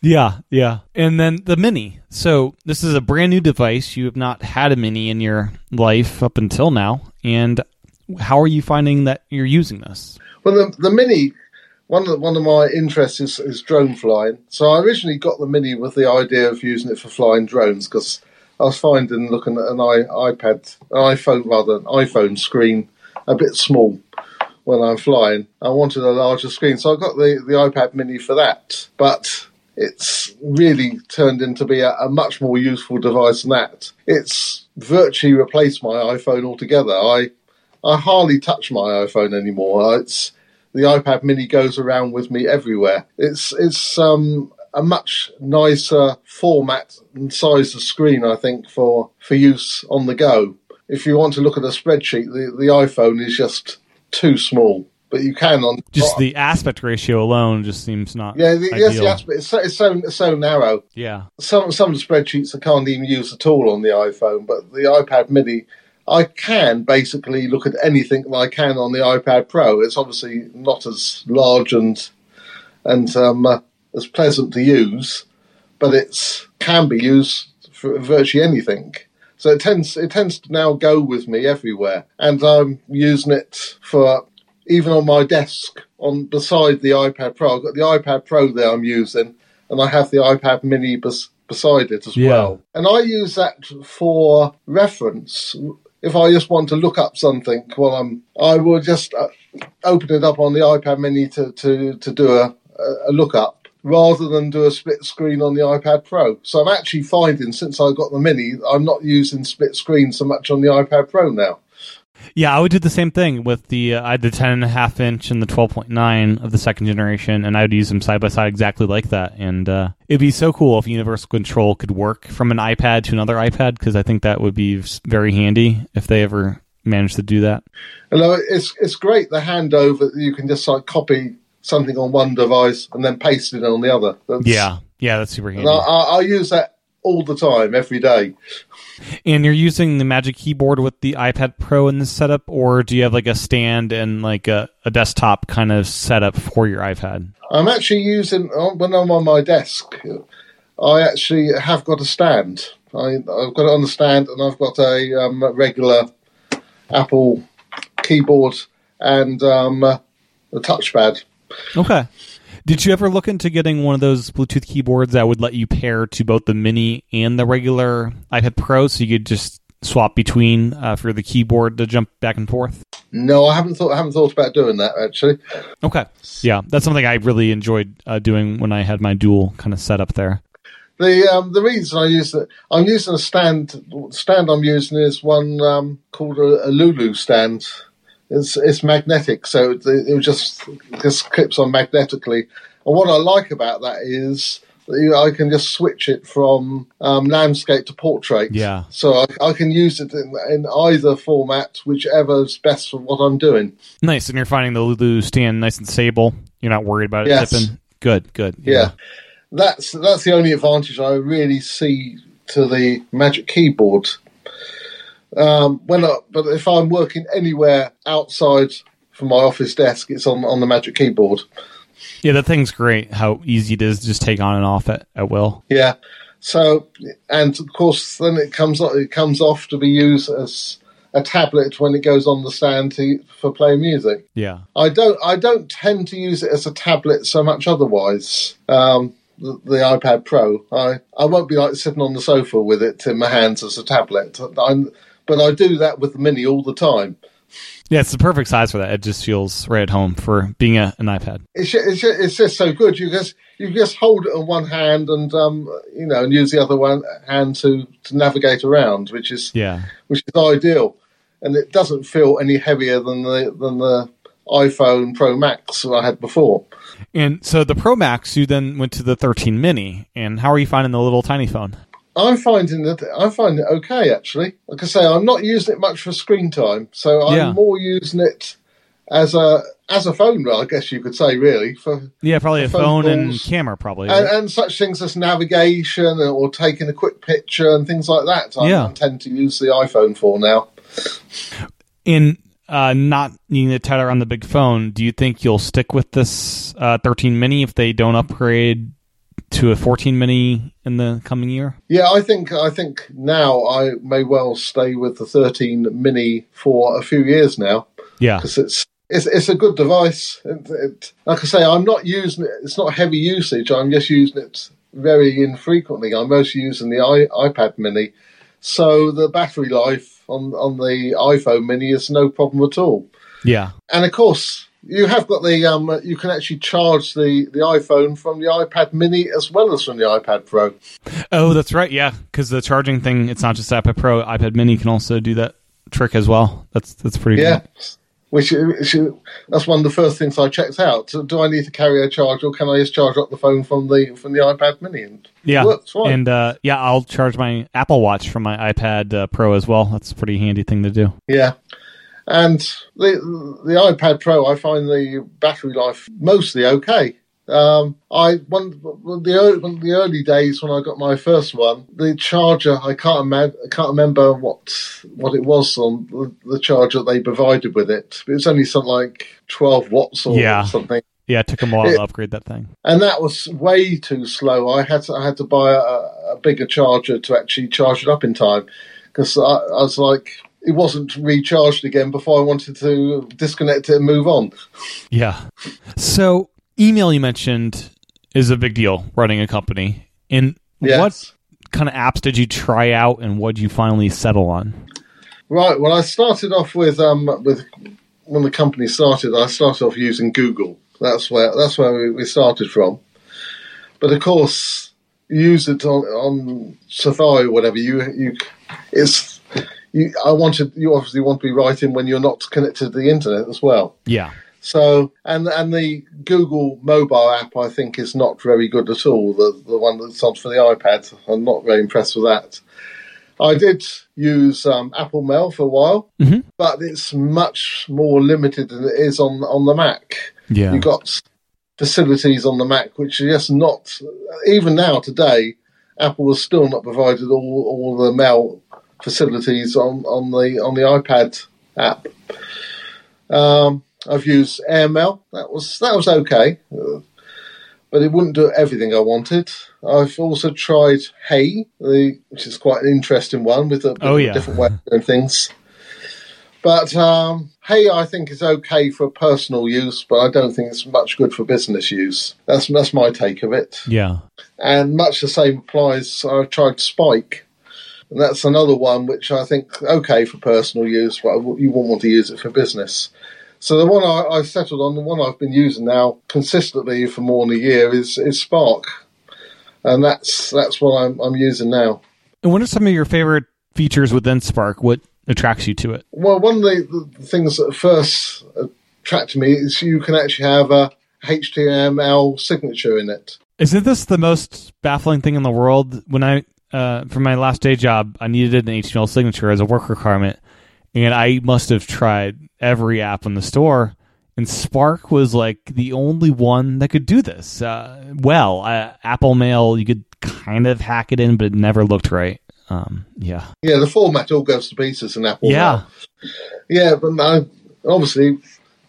Yeah, yeah. And then the mini. So this is a brand new device. You have not had a mini in your life up until now. And how are you finding that you're using this? Well, the, the mini. One of the, one of my interests is, is drone flying. So I originally got the mini with the idea of using it for flying drones because I was finding looking at an iPad, an iPhone rather, an iPhone screen a bit small when I'm flying. I wanted a larger screen, so I got the, the iPad mini for that. But it's really turned into be a, a, much more useful device than that. It's virtually replaced my iPhone altogether. I I hardly touch my iPhone anymore. It's the iPad mini goes around with me everywhere. It's it's um, a much nicer format and size of screen, I think, for, for use on the go. If you want to look at a spreadsheet, the, the iPhone is just too small. But you can on just the aspect ratio alone just seems not. Yeah, the, yes, the aspect it's so, it's so it's so narrow. Yeah, some some spreadsheets I can't even use at all on the iPhone, but the iPad Mini, I can basically look at anything that I can on the iPad Pro. It's obviously not as large and and um, uh, as pleasant to use, but it can be used for virtually anything. So it tends it tends to now go with me everywhere, and I'm using it for even on my desk on beside the iPad Pro. I've got the iPad Pro there I'm using, and I have the iPad Mini bes- beside it as yeah. well. And I use that for reference. If I just want to look up something, well, I'm I will just uh, open it up on the iPad Mini to to to do a, a look up rather than do a split screen on the iPad Pro. So I'm actually finding since I got the Mini, I'm not using split screen so much on the iPad Pro now. Yeah, I would do the same thing with the uh, I had the ten and a half inch and the twelve point nine of the second generation, and I would use them side by side exactly like that. And uh, it'd be so cool if Universal Control could work from an iPad to another iPad because I think that would be very handy if they ever managed to do that. Hello, it's it's great the handover. You can just like copy something on one device and then paste it on the other. That's, yeah, yeah, that's super handy. I, I, I, use that all the time, every day. And you're using the Magic Keyboard with the iPad Pro in this setup, or do you have like a stand and like a, a desktop kind of setup for your iPad? I'm actually using when I'm on my desk. I actually have got a stand. I, have got it on the stand, and I've got a um, regular Apple keyboard and um, a touchpad. Okay. Did you ever look into getting one of those Bluetooth keyboards that would let you pair to both the Mini and the regular iPad Pro, so you could just swap between uh, for the keyboard to jump back and forth? No, I haven't thought. I haven't thought about doing that actually. Okay, yeah, that's something I really enjoyed uh, doing when I had my dual kind of setup there. The um, the reason I use it, I'm using a stand. Stand I'm using is one um, called a, a Lulu stand it's it's magnetic, so it, it just just clips on magnetically. And what I like about that is I can just switch it from um, landscape to portrait. Yeah. So I, I can use it in, in, either format, whichever is best for what I'm doing. Nice, and you're finding the Lulu stand nice and stable. You're not worried about it yes. Good, good. Yeah. yeah. That's that's the only advantage I really see to the Magic Keyboard um, when I, but if I'm working anywhere outside from my office desk, it's on on the Magic Keyboard. Yeah, that thing's great. How easy it is to just take on and off at, at will. Yeah. So, and of course, then it comes it comes off to be used as a tablet when it goes on the stand to, for playing music. Yeah. I don't I don't tend to use it as a tablet so much otherwise. Um, the, the, iPad Pro, I, I won't be like sitting on the sofa with it in my hands as a tablet. I'm, but I do that with the Mini all the time. Yeah, it's the perfect size for that. It just feels right at home for being a, an iPad. It's just, it's, just, it's just so good. You just you just hold it in one hand and um, you know and use the other one hand to, to navigate around, which is yeah, which is ideal. and it doesn't feel any heavier than the than the iPhone Pro Max that I had before. And so the Pro Max, you then went to the 13 Mini, and how are you finding the little tiny phone? I'm finding that I find it okay actually. Like I say, I'm not using it much for screen time, so I'm Yeah. more using it as a as a phone. I guess you could say really for Yeah, probably a phone phone and camera, probably. and, and such things as navigation or taking a quick picture and things like that. I, Yeah. I tend to use the iPhone for now. in uh, not needing to tether on the big phone, do you think you'll stick with this uh, 13 mini if they don't upgrade to a 14 mini in the coming year? Yeah, I think I think now I may well stay with the 13 Mini for a few years now Yeah, because it's it's it's a good device. It, it, like I say, I'm not using it. It's not heavy usage. I'm just using it very infrequently. I'm mostly using the I, iPad Mini, so the battery life on on the iPhone Mini is no problem at all. yeah, And of course, you have got the um, you can actually charge the the iPhone from the iPad Mini as well as from the iPad Pro. Oh, that's right. Yeah, because the charging thing, it's not just iPad Pro. iPad Mini can also do that trick as well. That's that's pretty. Yeah. Good. Which, which that's one of the first things I checked out. So do I need to carry a charger, or can I just charge up the phone from the from the iPad Mini? And Yeah, works and uh, yeah, I'll charge my Apple Watch from my iPad uh, Pro as well. That's a pretty handy thing to do. yeah, and the the iPad Pro, I find the battery life mostly okay. Um, I one the early, one the early days when I got my first one, the charger I can't imagine, can't remember what what it was on the, the charger they provided with it. It was only something like twelve watts or Yeah. something. Yeah, it took a while It- to upgrade that thing. and that was way too slow. I had to I had to buy a, a bigger charger to actually charge it up in time because I, I was like it wasn't recharged again before I wanted to disconnect it and move on. Yeah. So, email you mentioned is a big deal running a company. And Yes. what kind of apps did you try out and what did you finally settle on? Right. Well, I started off with um with when the company started. I started off using Google. That's where that's where we, we started from. But of course, use it on, on Safari, or whatever. You you it's you. I wanted you obviously want to be writing when you're not connected to the internet as well. Yeah. So and and the Google mobile app I think is not very good at all. The the one that's on for the iPad, I'm not very impressed with that. I did use um, Apple Mail for a while, Mhm. but it's much more limited than it is on on the Mac. Yeah. You've got facilities on the Mac which are just not even now today. Apple has still not provided all all the mail facilities on, on the on the iPad app. Um, I've used AirMail. That was that was okay, but it wouldn't do everything I wanted. I've also tried Hey, the, which is quite an interesting one with a, Oh, yeah. different way of doing things. But um, Hey, I think is okay for personal use, but I don't think it's much good for business use. That's that's my take of it. Yeah. And much the same applies. I've tried Spike, and that's another one which I think okay for personal use, but you won't want to use it for business. So the one I, I settled on, the one I've been using now consistently for more than a year, is is Spark, and that's that's what I'm I'm using now. And what are some of your favorite features within Spark? What attracts you to it? Well, one of the, the things that first attracted me is you can actually have a HTML signature in it. Isn't this the most baffling thing in the world? When I, uh, for my last day job, I needed an HTML signature as a work requirement, and I must have tried every app in the store, and Spark was like the only one that could do this. Uh, well, uh, Apple Mail, you could kind of hack it in, but it never looked right. Um, yeah, Yeah, the format all goes to pieces in Apple. yeah, Mail. Yeah, but I, obviously,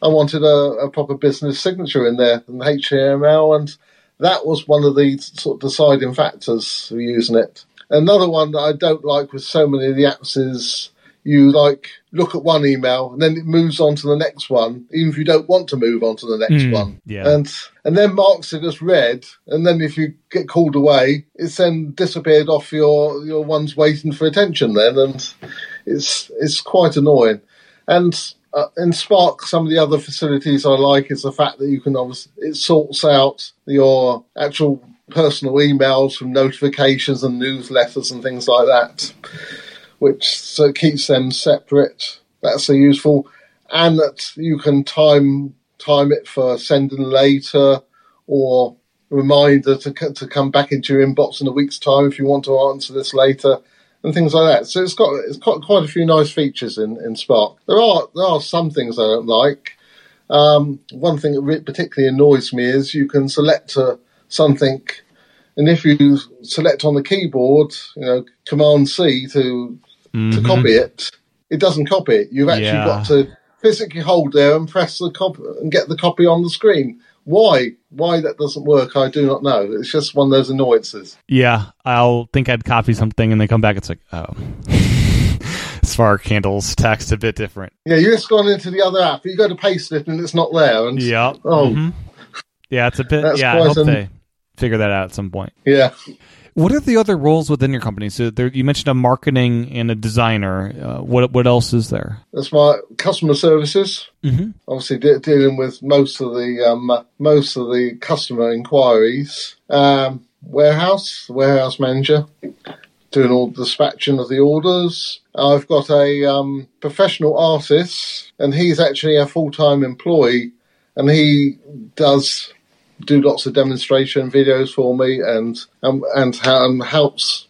I wanted a, a proper business signature in there and HTML, and that was one of the sort of deciding factors for using it. Another one that I don't like with so many of the apps is you like look at one email and then it moves on to the next one, even if you don't want to move on to the next Mm, one. yeah. And and then marks it as read, and then if you get called away, it's then disappeared off your your ones waiting for attention. Then and it's it's quite annoying. And uh, in Spark, some of the other facilities I like is the fact that you can obviously it sorts out your actual personal emails from notifications and newsletters and things like that, which so keeps them separate. that's a useful, and that you can time time it for sending later or reminder to to come back into your inbox in a week's time if you want to answer this later and things like that. So it's got it's got quite a few nice features in, in Spark. There are there are some things I don't like. Um, one thing that particularly annoys me is you can select uh, something, and if you select on the keyboard, you know, Command C to mm-hmm. to copy it, it doesn't copy it. You've actually yeah. got to physically hold there and press the copy and get the copy on the screen. Why? Why that doesn't work, I do not know. It's just one of those annoyances. Yeah, I'll think I'd copy something and then come back. It's like, oh. *laughs* Spark handles text a bit different. Yeah, you just gone into the other app. You go to paste it and it's not there. And yeah. Oh. Mm-hmm. Yeah, it's a bit. yeah, I hope an, they figure that out at some point. Yeah. What are the other roles within your company? So there, you mentioned a marketing and a designer. Uh, what what else is there? That's my customer services. Mm-hmm. Obviously, de- dealing with most of the um, most of the customer inquiries. Um, warehouse, warehouse manager, doing all the dispatching of the orders. I've got a um, professional artist, and he's actually a full time employee, and he does do lots of demonstration videos for me and um, and, and helps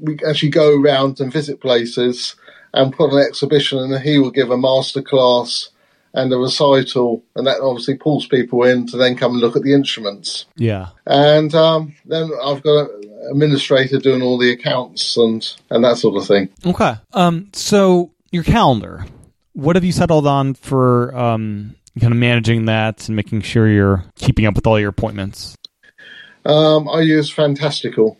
we actually go around and visit places and put an exhibition and he will give a master class and a recital and that obviously pulls people in to then come and look at the instruments. Yeah. And um, then i've got an administrator doing all the accounts and and that sort of thing. Okay. Um so your calendar. What have you settled on for um kind of managing that and making sure you're keeping up with all your appointments? Um, I use Fantastical,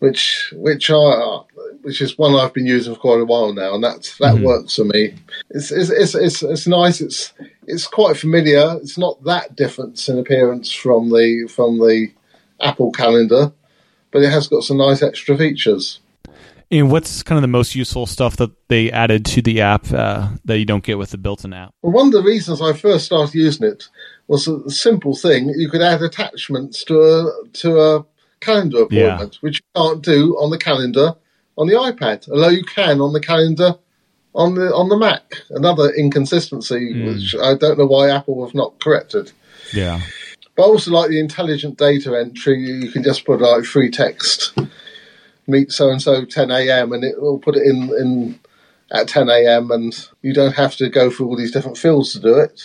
which which I which is one I've been using for quite a while now, and that that mm-hmm. works for me. It's it's, it's it's it's nice. It's it's quite familiar. It's not that different in appearance from the from the Apple calendar, but it has got some nice extra features. And what's kind of the most useful stuff that they added to the app uh, that you don't get with the built-in app? Well, one of the reasons I first started using it was a simple thing: you could add attachments to a to a calendar appointment, yeah. which you can't do on the calendar on the iPad, although you can on the calendar on the on the Mac. Another inconsistency, mm. which I don't know why Apple have not corrected. Yeah. But I also like the intelligent data entry. You can just put like free text meet so and so 10 a.m. and it will put it in in at 10 a.m. and you don't have to go through all these different fields to do it.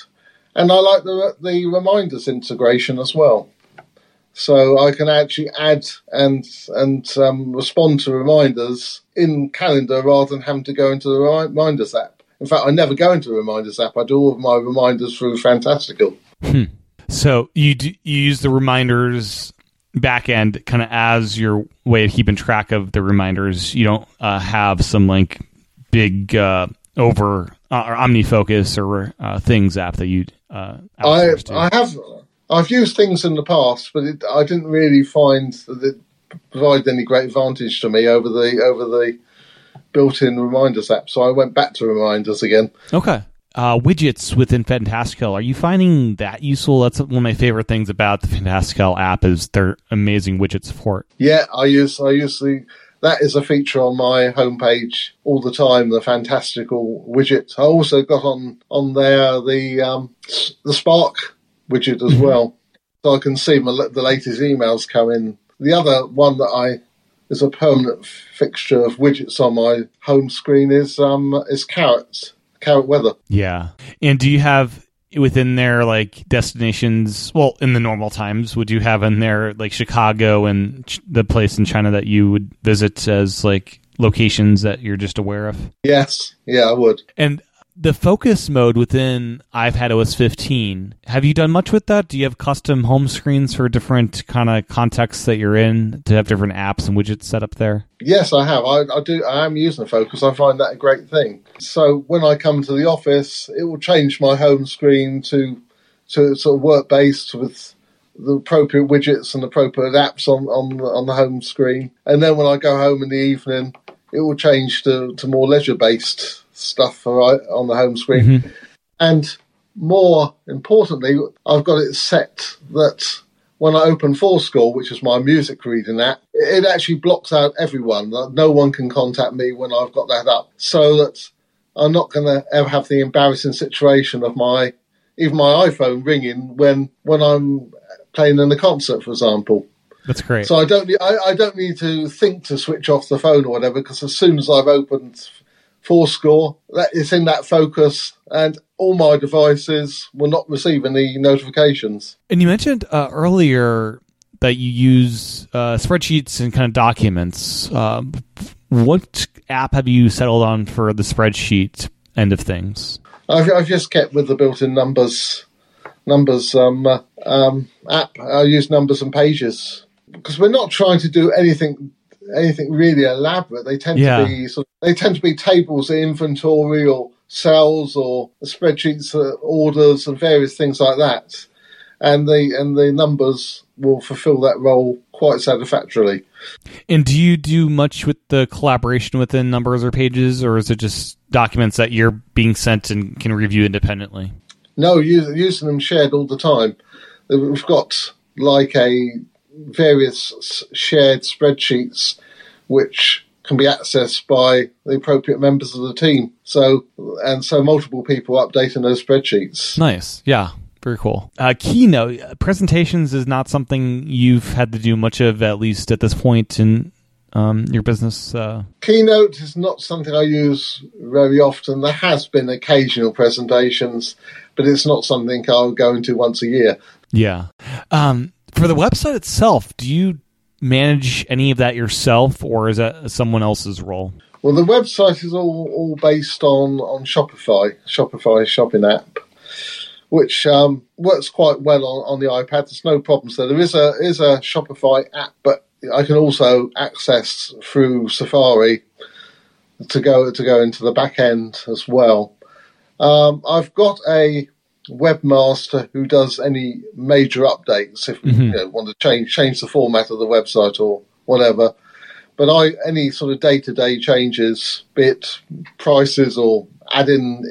And I like the the reminders integration as well. So I can actually add and and um, respond to reminders in Calendar rather than having to go into the Reminders app. In fact, I never go into the Reminders app. I do all of my reminders through Fantastical. Hmm. So you do, you use the reminders back end kind of as your way of keeping track of the reminders. You don't uh, have some like big uh, over uh, or OmniFocus or uh, Things app that you. Uh, I I have I've used things in the past, but it, I didn't really find that it provided any great advantage to me over the over the built-in reminders app. So I went back to reminders again. Okay uh, widgets within Fantastical. Are you finding that useful? That's one of my favorite things about the Fantastical app is their amazing widget support. Yeah, I use I use the that is a feature on my homepage all the time. The Fantastical widget. I also got on on there the um, the Spark widget as mm-hmm. well, so I can see my, the latest emails come in. The other one that I is a permanent fixture of widgets on my home screen is um is carrots Carrot weather. Yeah. And do you have within there like destinations? Well, in the normal times, would you have in there like Chicago and ch- the place in China that you would visit as like locations that you're just aware of? Yes. Yeah, I would. And the focus mode within iPadOS 15, have you done much with that? Do you have custom home screens for different kind of contexts that you're in to have different apps and widgets set up there? Yes, I have. I, I do. I am using the focus. I find that a great thing. So when I come to the office, it will change my home screen to to sort of work based with the appropriate widgets and appropriate apps on on on the home screen. And then when I go home in the evening, it will change to to more leisure based stuff right on the home screen. Mm-hmm. And more importantly, I've got it set that when I open forScore, which is my music reading app, it actually blocks out everyone. No one can contact me when I've got that up. So that I'm not going to ever have the embarrassing situation of my even my iPhone ringing when when I'm playing in a concert, for example. That's great. So I don't I, I don't need to think to switch off the phone or whatever because as soon as I've opened forScore, that it's in that focus, and all my devices will not receive any notifications. And you mentioned uh, earlier that you use uh, spreadsheets and kind of documents. Uh, what app have you settled on for the spreadsheet end of things? I've, I've just kept with the built-in numbers numbers um, uh, um, app. I use numbers and pages because we're not trying to do anything anything really elaborate. They tend Yeah. to be sort of, they tend to be tables of inventory or cells or spreadsheets, uh, orders, and various things like that. And the and the numbers will fulfil that role quite satisfactorily. And do you do much with the collaboration within numbers or pages, or is it just documents that you're being sent and can review independently? No, use, using them shared all the time. We've got like a various shared spreadsheets which can be accessed by the appropriate members of the team. So and so multiple people updating those spreadsheets. Nice. Yeah. Very cool. Uh, keynote uh, presentations is not something you've had to do much of, at least at this point in um, your business. Uh, Keynote is not something I use very often. There has been occasional presentations, but it's not something I'll go into once a year. yeah. Um, for the website itself, do you manage any of that yourself, or is that someone else's role? Well, the website is all, all based on, on Shopify, Shopify shopping app, which um, works quite well on, on the iPad. There's no problems there. There is a is a Shopify app, but I can also access through Safari to go to go into the back end as well. Um, I've got a webmaster who does any major updates if we Mhm. you know, want to change change the format of the website or whatever. But I any sort of day to day changes, be it prices or adding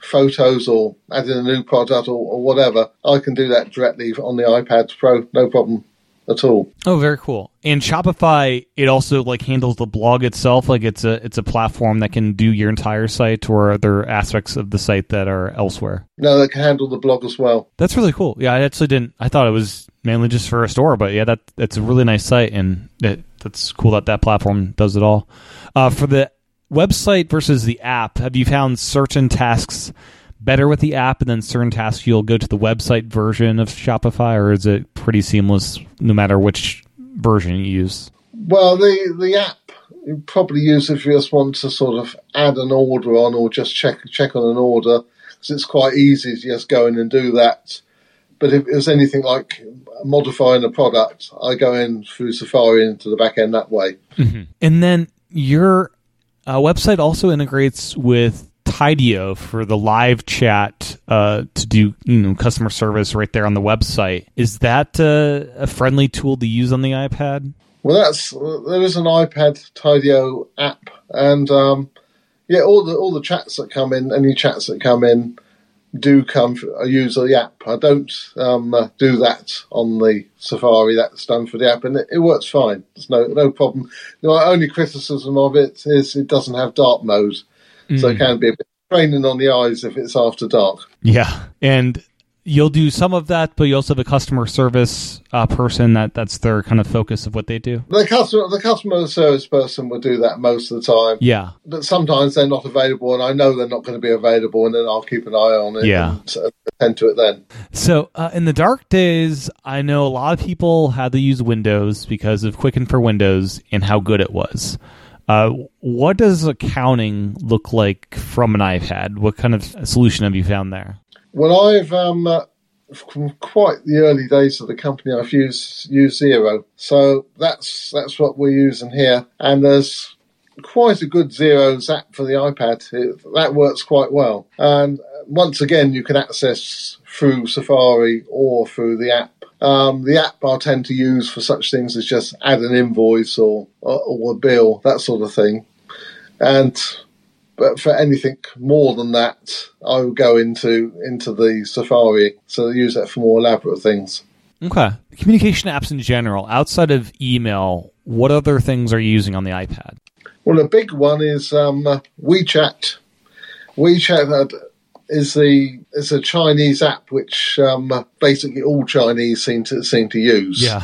photos or adding a new product or, or whatever, I can do that directly on the iPad Pro, no problem at all. Oh, very cool. And Shopify, it also like handles the blog itself. Like it's a it's a platform that can do your entire site, or other aspects of the site that are elsewhere? No, they can handle the blog as well. That's really cool. Yeah, I actually didn't. I thought it was mainly just for a store, but yeah, that that's a really nice site, and it, that's cool that that platform does it all. Uh, for the website versus the app, have you found certain tasks better with the app, and then certain tasks you'll go to the website version of Shopify, or is it pretty seamless no matter which version you use? Well, the the app you probably use if you just want to sort of add an order on or just check check on an order because it's quite easy to just go in and do that. But if it was anything like modifying a product, I go in through Safari into the back end that way. And then your uh, website also integrates with Tidio for the live chat uh, to do you know customer service right there on the website. Is that uh, a friendly tool to use on the iPad? Well, that's there is an iPad Tidio app, and um, yeah, all the all the chats that come in, any chats that come in, do come. I use the app. I don't um, uh, do that on the Safari. That's done for the app, and it, it works fine. There's no no problem. The only criticism of it is it doesn't have dark mode, so it can be a bit training on the eyes if it's after dark. Yeah, and you'll do some of that, but you also have a customer service uh, person that that's their kind of focus of what they do. The customer the customer service person will do that most of the time. Yeah, but sometimes they're not available, and I know they're not going to be available, and then I'll keep an eye on it Yeah. and uh, attend to it then. So uh, in the dark days, I know a lot of people had to use Windows because of Quicken for Windows and how good it was. Uh, what does accounting look like from an iPad? What kind of solution have you found there? Well, I've um, uh, from quite the early days of the company, I've used used Xero, so that's that's what we're using here, and there's quite a good Xero's app for the iPad. It, that works quite well, and uh, once again, you can access through Safari or through the app. Um, the app I tend to use for such things as just add an invoice or, or, or a bill, that sort of thing. And but for anything more than that, I would go into into the Safari. So I use that for more elaborate things. Okay, communication apps in general, outside of email, what other things are you using on the iPad? Well, a big one is um, WeChat, WeChat is the is a Chinese app which um, basically all Chinese seem to seem to use. Yeah.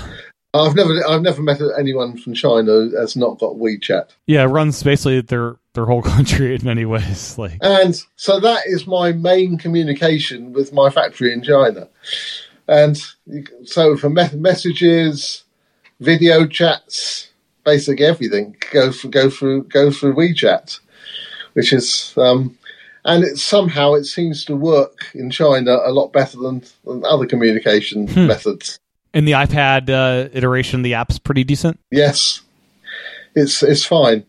I've never I've never met anyone from China has not got WeChat. Yeah, it runs basically their their whole *laughs* country in many ways. Like And so that is my main communication with my factory in China. And so for me- messages, video chats, basically everything go for, go through go through WeChat, which is um, and it somehow it seems to work in China a lot better than, than other communication methods. in the iPad uh, iteration, the app's pretty decent. Yes, it's it's fine.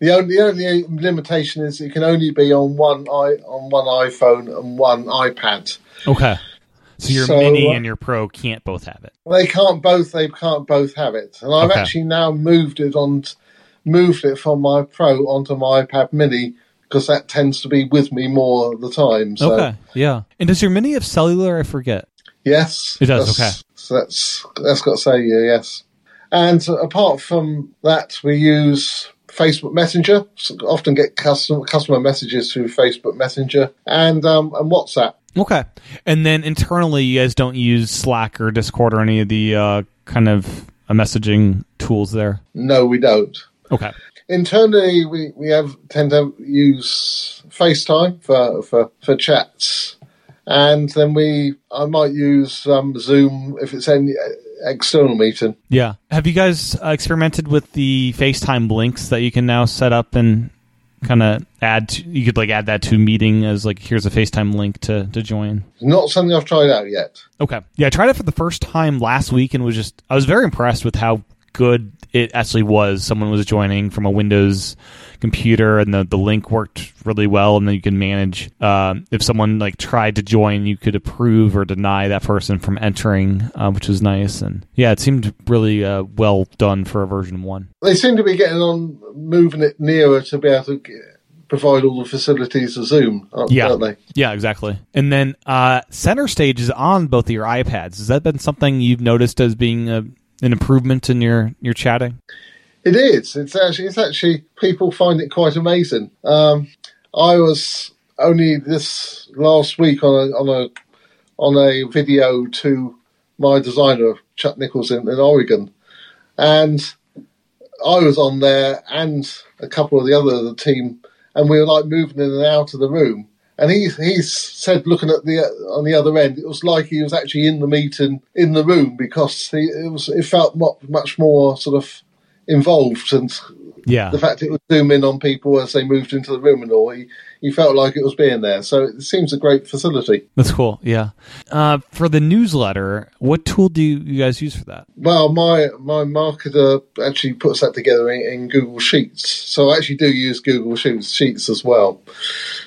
The only the only limitation is it can only be on one i on one iPhone and one iPad. Okay. So your So, mini uh, and your pro can't both have it. They can't both. They can't both have it. And I've Okay. actually now moved it on, moved it from my Pro onto my iPad Mini because that tends to be with me more of the time. So okay. Yeah. And does your mini have cellular? I forget. yes, It does, okay. So that's that's got to say yes. And apart from that, we use Facebook Messenger. So often get custom, customer messages through Facebook Messenger and um, and WhatsApp. Okay. And then internally, you guys don't use Slack or Discord or any of the uh, kind of messaging tools there. No, we don't. Okay. Internally we, we have tend to use FaceTime for, for, for chats and then we I might use um, Zoom if it's any uh, external meeting. Yeah. Have you guys uh, experimented with the FaceTime links that you can now set up and kind of add? To, you could like add that to a meeting as like here's a FaceTime link to to join. Not something I've tried out yet. Okay. Yeah, I tried it for the first time last week and was just I was very impressed with how good it actually was. Someone was joining from a Windows computer and the, the link worked really well and then you can manage um, if someone like tried to join you could approve or deny that person from entering uh, which was nice and yeah it seemed really uh, well done for a version 1 They seem to be getting on, moving it nearer to be able to g- provide all the facilities of Zoom, aren't Yeah. aren't they? yeah exactly and then uh, center stage is on both of your ipads has that been something you've noticed as being a, an improvement in your your chatting It is. It's actually. It's actually. People find it quite amazing. Um, I was only this last week on a on a on a video to my designer Chuck Nichols in, in Oregon, and I was on there and a couple of the other the team, and we were like moving in and out of the room. And he he said, looking at the on the other end, it was like he was actually in the meeting in the room because he, it was it felt mu- much more sort of involved and yeah the fact it would zoom in on people as they moved into the room and all, he, he felt like it was being there. So it seems a great facility. That's cool. Yeah. Uh, for the newsletter, what tool do you, guys use for that? Well, my my marketer actually puts that together in, in Google Sheets, so I actually do use Google Sheets, Sheets as well.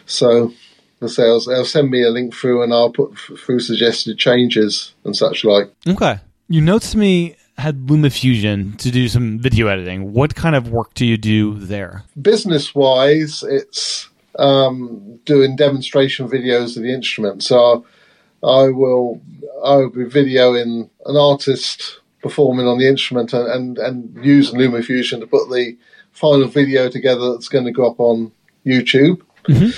So they'll, say, they'll they'll send me a link through, and I'll put through suggested changes and such like. Okay. Your notes to me had LumaFusion to do some video editing. What kind of work do you do there? business wise, it's um, doing demonstration videos of the instrument. So I will I will be videoing an artist performing on the instrument and, and, and using LumaFusion to put the final video together that's going to go up on YouTube Mhm.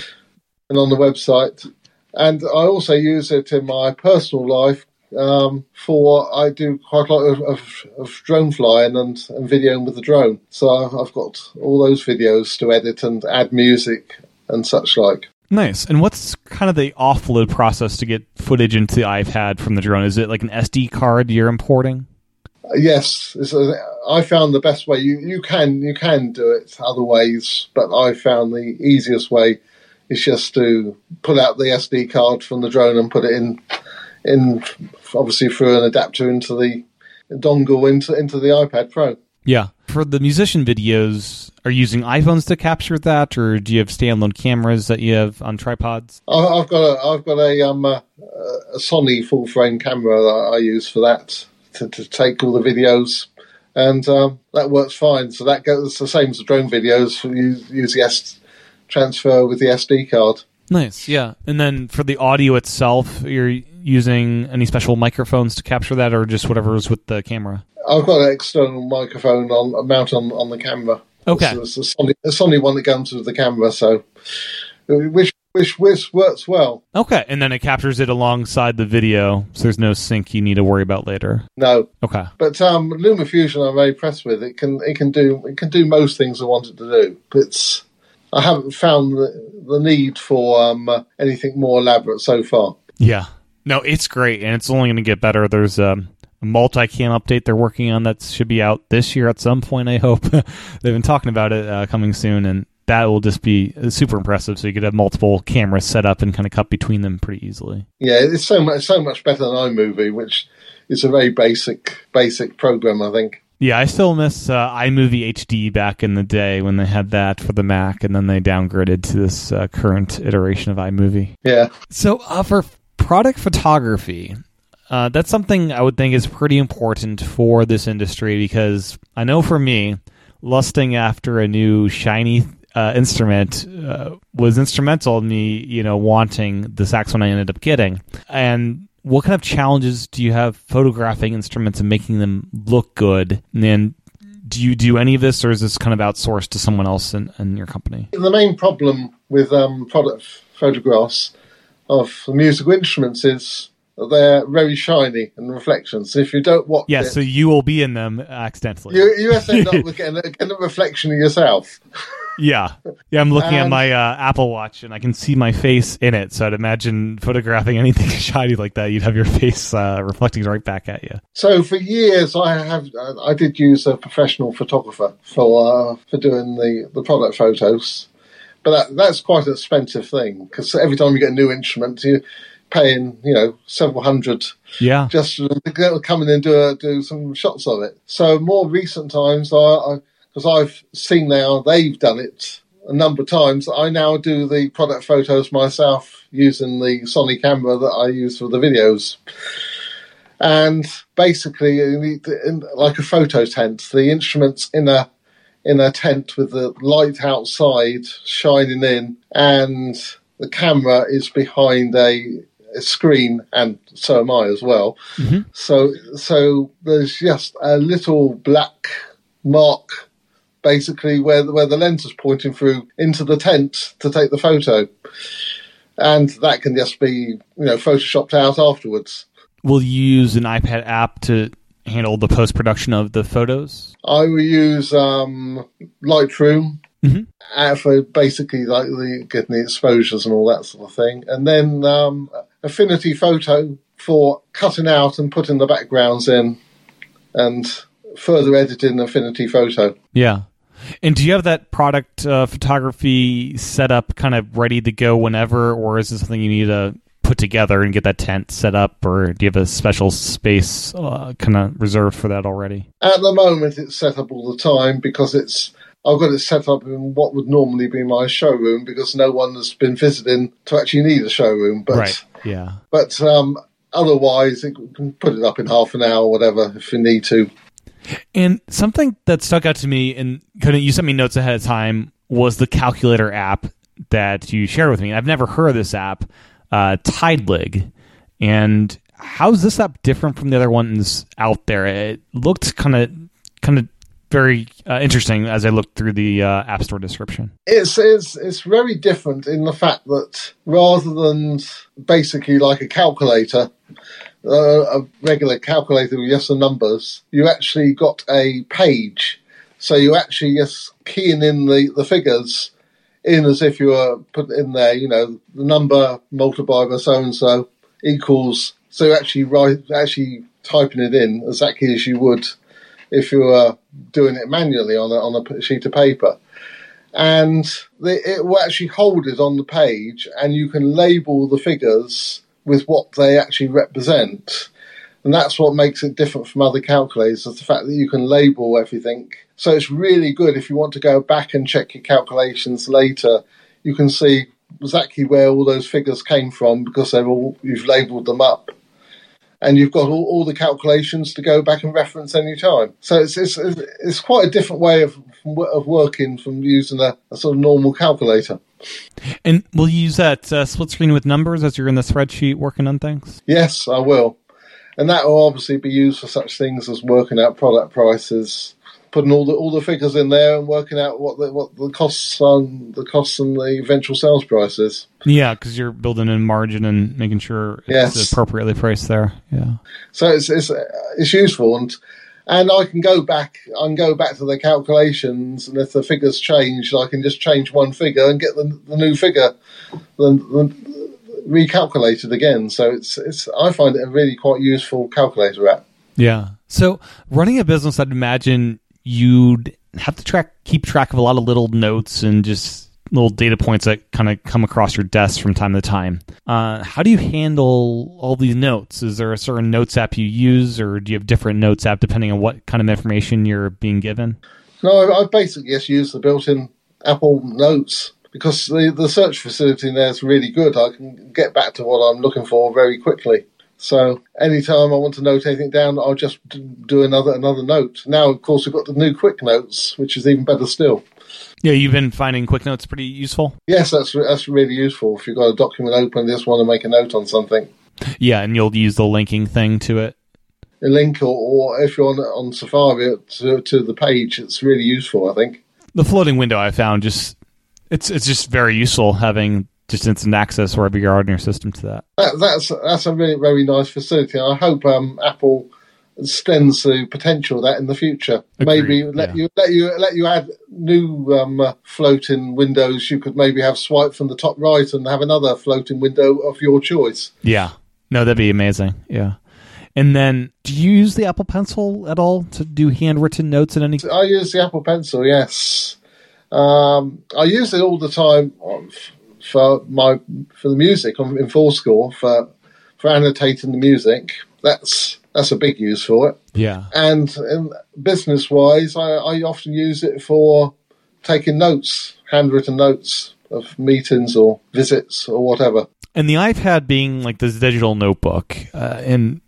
And on the website. And I also use it in my personal life um, for I do quite a lot of, of, of drone flying and, and videoing with the drone. So I've got all those videos to edit and add music and such like. Nice. And what's kind of the offload process to get footage into the iPad from the drone? Is it like an SD card you're importing? Uh, Yes, it's a, I found the best way. You you can you can do it other ways, but I found the easiest way is just to pull out the SD card from the drone and put it in in obviously through an adapter into the dongle into into the iPad Pro. Yeah. For the musician videos, are you using iPhones to capture that, or do you have standalone cameras that you have on tripods? I've got a I've got a um a, a Sony full frame camera that I use for that to, to take all the videos, and um, that works fine. So that goes the same as the drone videos. Use, use the S transfer with the SD card. Nice, yeah. And then for the audio itself, you're using any special microphones to capture that, or just whatever's with the camera? I've got an external microphone on mount on, on the camera. Okay. It's, it's a, Sony, a Sony one that comes with the camera, so which which which works well. Okay, and then it captures it alongside the video, so there's no sync you need to worry about later. No, Okay. but um, LumaFusion I'm very impressed with. It can it can do it can do most things I want it to do. But it's I haven't found the, the need for um, uh, anything more elaborate so far. Yeah. No, it's great, and it's only going to get better. There's um, a multi-cam update they're working on that should be out this year at some point. I hope *laughs* they've been talking about it uh, coming soon, and that will just be uh, super impressive. So you could have multiple cameras set up and kind of cut between them pretty easily. Yeah, it's so much so much better than iMovie, which is a very basic basic program. I think. Yeah, I still miss uh, iMovie HD back in the day when they had that for the Mac, and then they downgraded to this uh, current iteration of iMovie. Yeah, So, uh, for product photography, uh, that's something I would think is pretty important for this industry because I know for me, lusting after a new shiny uh, instrument uh, was instrumental in me, you know, wanting the saxophone I ended up getting. And what kind of challenges do you have photographing instruments and making them look good? And then do you do any of this, or is this kind of outsourced to someone else in, in your company? the main problem with um, product photographs of musical instruments is they're very shiny and reflections. If you don't watch Yeah, it, so you will be in them accidentally. you you end up *laughs* with getting a, getting a reflection of yourself. Yeah, yeah. I'm looking at my uh, Apple Watch and I can see my face in it. So I'd imagine photographing anything *laughs* shiny like that, you'd have your face uh, reflecting right back at you. So for years, I have I did use a professional photographer for uh, for doing the, the product photos, but that, that's quite an expensive thing because every time you get a new instrument, you're paying you know several hundred Yeah, just to come in and do a, do some shots of it. So more recent times, I because I've seen now they've done it a number of times. I now do the product photos myself using the Sony camera that I use for the videos. And basically, like a photo tent, the instruments in a in a tent with the light outside shining in, and the camera is behind a, a screen, and so am I as well. Mhm. So, so there's just a little black mark, basically where the, where the lens is pointing through into the tent to take the photo, and that can just be you know photoshopped out afterwards. will you use an iPad app to handle the post production of the photos? I will use um, Lightroom Mhm. uh, for basically like the getting the exposures and all that sort of thing, and then um, Affinity Photo for cutting out and putting the backgrounds in, and further editing Affinity Photo. Yeah. And do you have that product uh, photography set up kind of ready to go whenever, or is this something you need to put together and get that tent set up, or do you have a special space uh, kind of reserved for that already? At the moment, it's set up all the time because it's. I've got it set up in what would normally be my showroom because no one has been visiting to actually need a showroom. But right. Yeah. but um, otherwise, it, you can put it up in half an hour, or whatever, if you need to. And something that stuck out to me, and of you sent me notes ahead of time, was the calculator app that you shared with me. I've never heard of this app, uh, Tydlig. And how is this app different from the other ones out there? It looked kind of, kind of very uh, interesting as I looked through the uh, App Store description. It's, it's it's very different in the fact that rather than basically like a calculator, uh, a regular calculator with just the numbers, you actually got a page. So you actually just keying in the, the figures in as if you were put in there, you know, the number multiplied by so and so equals. So you actually write actually typing it in exactly as you would if you were doing it manually on a, on a sheet of paper and the, it will actually hold it on the page, and you can label the figures with what they actually represent. And that's what makes it different from other calculators, is the fact that you can label everything. So it's really good if you want to go back and check your calculations later. You can see exactly where all those figures came from because they're all you've labelled them up, and you've got all, all the calculations to go back and reference any time. So it's it's, it's quite a different way of of working from using a, a sort of normal calculator. And will you use that uh, split screen with numbers as you're in the spreadsheet working on things? Yes, I will. And that will obviously be used for such things as working out product prices, putting all the all the figures in there and working out what the what the costs on the costs and the eventual sales prices. Yeah, because you're building in margin and making sure it's Yes. appropriately priced there. Yeah. So it's it's it's useful and. And I can go back. Can go back to the calculations, and if the figures change, I can just change one figure and get the, the new figure, the, the, recalculated again. So it's it's. I find it a really quite useful calculator app. Yeah. So running a business, I'd imagine you'd have to track, keep track of a lot of little notes and just little data points that kind of come across your desk from time to time. Uh, how do you handle all these notes? Is there a certain notes app you use, or do you have different notes app depending on what kind of information you're being given? No, I, basically just use the built-in Apple Notes because the the search facility in there is really good. I can get back to what I'm looking for very quickly. So anytime I want to note anything down, I'll just do another another note. Now, of course, we've got the new Quick Notes, which is even better still. Yeah, you've been finding Quick Notes pretty useful. Yes, that's that's really useful if you've got a document open and just want to make a note on something. Yeah, and you'll use the linking thing to it. A link, or, or if you're on on Safari to, to the page, it's really useful. I think. The floating window I found just it's it's just very useful having just instant access wherever you are on your system to that. That, that's that's a really very nice facility. I hope um, Apple extends the potential of that in the future. maybe let yeah. you let you let you add new um, uh, floating windows. You could maybe have swipe from the top right and have another floating window of your choice. Yeah. No, that'd be amazing. Yeah. And then, do you use the Apple Pencil at all to do handwritten notes in any? I use the Apple Pencil. Yes, um, I use it all the time for my for the music in full score for for annotating the music. That's that's a big use for it. Yeah. and um, business wise, I, I often use it for taking notes, handwritten notes of meetings or visits or whatever. And the iPad being like this digital notebook, uh, and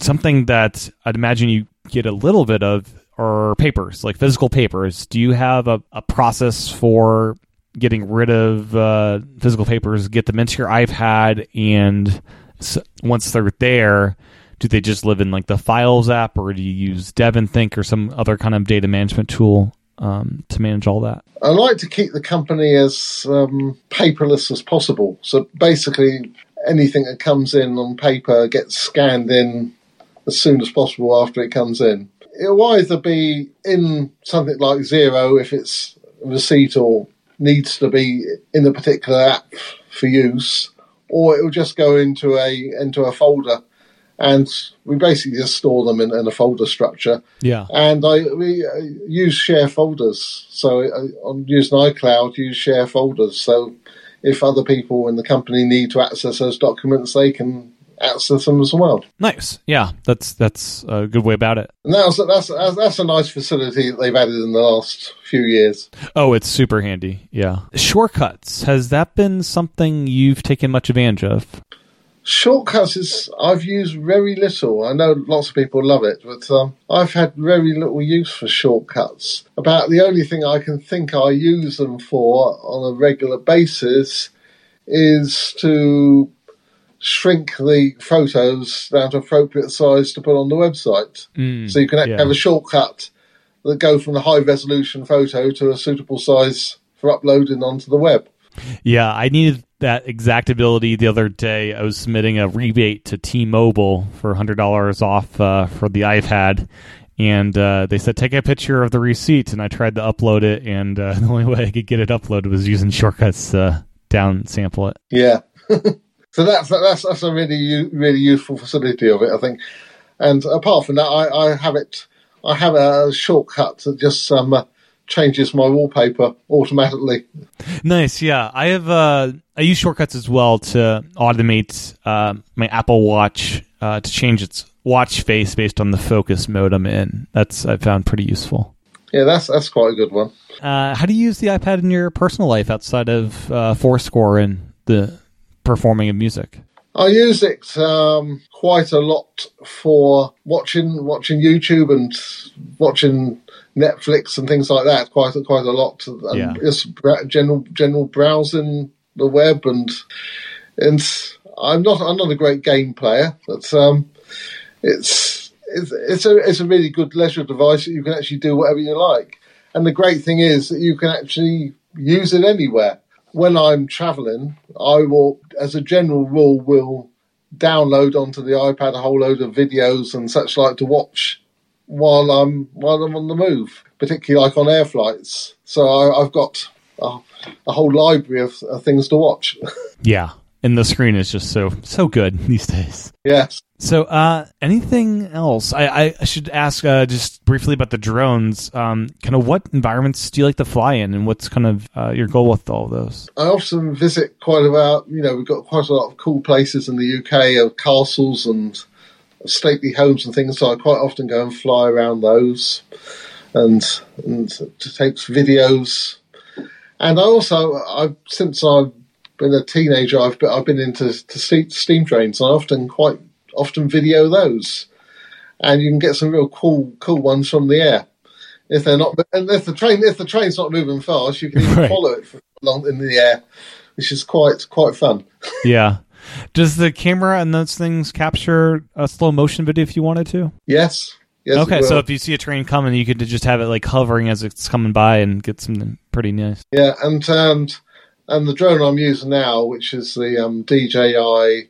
something that I'd imagine you get a little bit of are papers, like physical papers. Do you have a, a process for getting rid of uh, physical papers, get them into your iPad, and once they're there, do they just live in like the Files app, or do you use DEVONthink or some other kind of data management tool um, to manage all that? I like to keep the company as um, paperless as possible. So basically, anything that comes in on paper gets scanned in as soon as possible after it comes in. It'll either be in something like Xero if it's a receipt or needs to be in a particular app for use, or it'll just go into a into a folder, and we basically just store them in, in a folder structure Yeah. and I we uh, use share folders. So uh, I'm using iCloud, use share folders. So if other people in the company need to access those documents, they can access them as well. Nice. Yeah, that's that's a good way about it. And that's that's that's, that's a nice facility that they've added in the last few years. Oh, it's super handy. Yeah. Shortcuts. Has that been something you've taken much advantage of? Shortcuts is I've used very little. I know lots of people love it, but um, I've had very little use for shortcuts. About the only thing I can think I use them for on a regular basis is to shrink the photos down to appropriate size to put on the website. Mm, So you can yeah. have a shortcut that go from the high resolution photo to a suitable size for uploading onto the web. Yeah, I needed that exact ability the other day. I was submitting a rebate to T-Mobile for $100 off uh, for the iPad. And uh, they said, take a picture of the receipt. And I tried to upload it. And uh, *laughs* the only way I could get it uploaded was using shortcuts to down sample it. Yeah. *laughs* so that's that's that's a really really useful facility of it, I think. And apart from that, I, I have it. I have a shortcut that just um, uh, changes my wallpaper automatically. Nice, yeah. I have uh, I use shortcuts as well to automate uh, my Apple Watch uh, to change its watch face based on the focus mode I'm in. That's I found pretty useful. Yeah, that's that's quite a good one. Uh, how do you use the iPad in your personal life outside of uh, forScore and the performing of music? I use it um, quite a lot for watching watching YouTube and watching Netflix and things like that. Quite a, quite a lot. And Yeah. Just general general browsing the web and and I'm not I'm not a great game player, but um, it's it's, it's a it's a really good leisure device that you can actually do whatever you like. And the great thing is that you can actually use it anywhere. When I'm traveling, I will, as a general rule, will download onto the iPad a whole load of videos and such like to watch while I'm while I'm on the move, particularly like on air flights. So I, have got a, a, whole library of, of things to watch. *laughs* yeah, and the screen is just so so good *laughs* these days. Yes. So, uh, anything else? I, I should ask uh, just briefly about the drones. Um, kind of what environments do you like to fly in, and what's kind of uh, your goal with all of those? I often visit quite a lot. You know, we've got quite a lot of cool places in the UK, of castles and stately homes and things. So I quite often go and fly around those, and and to take videos. And I also, I've since I've been a teenager, I've been, I've been into steam trains. I often quite often video those, and you can get some real cool cool ones from the air. If they're not, and if the train if the train's not moving fast, you can even right. follow it for long in the air, which is quite quite fun. Yeah. Does the camera and those things capture a slow motion video if you wanted to? Yes. Yes, okay, so if you see a train coming, you could just have it like hovering as it's coming by and get something pretty nice. Yeah, and um, and the drone I'm using now, which is the um, DJI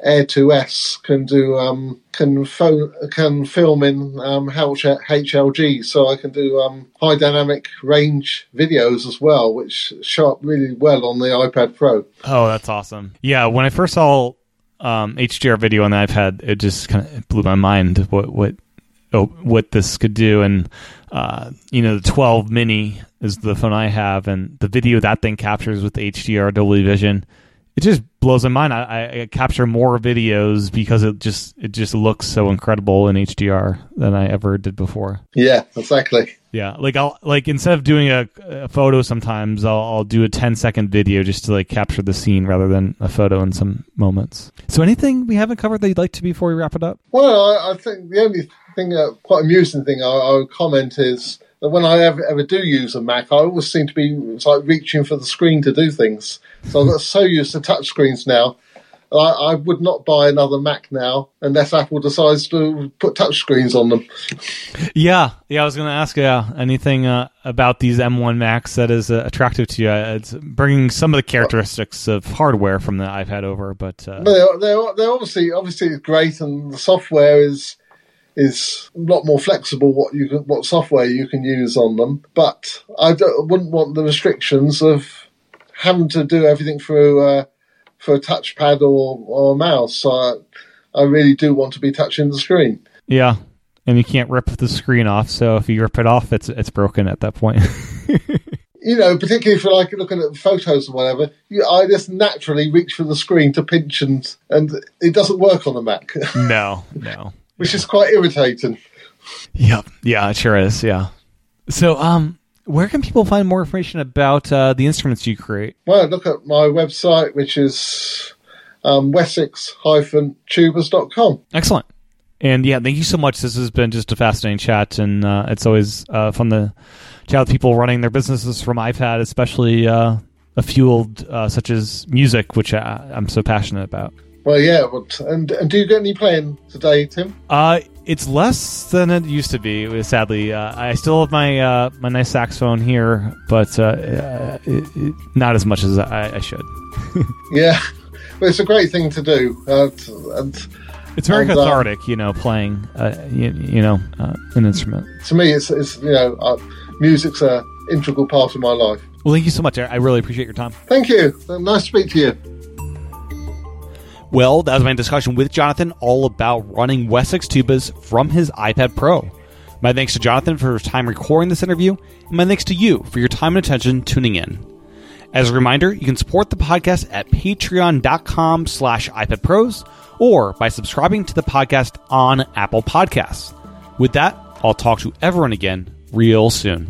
Air 2S can do um, can phone can film in um, HLG, so I can do um, high dynamic range videos as well, which show up really well on the iPad Pro. Oh, that's awesome! Yeah, when I first saw um, HDR video on the iPad, it just kind of blew my mind what what oh, what this could do, and uh, you know, the 12 mini is the phone I have, and the video that thing captures with HDR Dolby Vision it just blows my mind. I, I, capture more videos because it just it just looks so incredible in HDR than I ever did before. Yeah, exactly. Yeah, like I'll like instead of doing a, a photo, sometimes I'll, I'll do a 10 second video just to like capture the scene rather than a photo in some moments. So, anything we haven't covered that you'd like to before we wrap it up? Well, I, I think the only thing, uh, quite amusing thing I, I would comment is that when I ever, ever do use a Mac, I always seem to be like reaching for the screen to do things. So I've got so used to touch screens now. I, I, would not buy another Mac now unless Apple decides to put touch screens on them. Yeah, yeah. I was going to ask, yeah, anything uh, about these M1 Macs that is uh, attractive to you? Uh, it's bringing some of the characteristics of hardware from the iPad over, but uh... they're, they're, they're obviously obviously great, and the software is is a lot more flexible what you can, what software you can use on them. But I wouldn't want the restrictions of having to do everything through uh, for a touchpad or, or a mouse. So I, I really do want to be touching the screen. Yeah, and you can't rip the screen off. So if you rip it off, it's it's broken at that point. *laughs* you know, particularly if you're like looking at photos or whatever, you, I just naturally reach for the screen to pinch and and it doesn't work on the Mac. *laughs* no, no which is quite irritating. Yep. Yeah, it sure is. Yeah. So, um, where can people find more information about uh, the instruments you create? Well, look at my website, which is um, wessex-tubas.com. Excellent. And yeah, thank you so much. This has been just a fascinating chat, and uh, it's always uh, fun to chat with people running their businesses from iPad, especially uh, a field uh, such as music, which I, I'm so passionate about. Well, yeah, but and, and do you get any playing today, Tim? Uh, it's less than it used to be. Sadly, uh, I still have my uh, my nice saxophone here, but uh, uh it, it, not as much as I, I should. *laughs* yeah, *laughs* but it's a great thing to do, uh, and it's very and, uh, cathartic, you know, playing you, you, know an instrument. To me, it's, it's you know, music's a integral part of my life. Well, thank you so much. I really appreciate your time. Thank you. Nice to speak to you. Well, that was my discussion with Jonathan all about running Wessex Tubas from his iPad Pro. My thanks to Jonathan for his time recording this interview, and my thanks to you for your time and attention tuning in. As a reminder, you can support the podcast at patreon.com slash iPadPros or by subscribing to the podcast on Apple Podcasts. With that, I'll talk to everyone again real soon.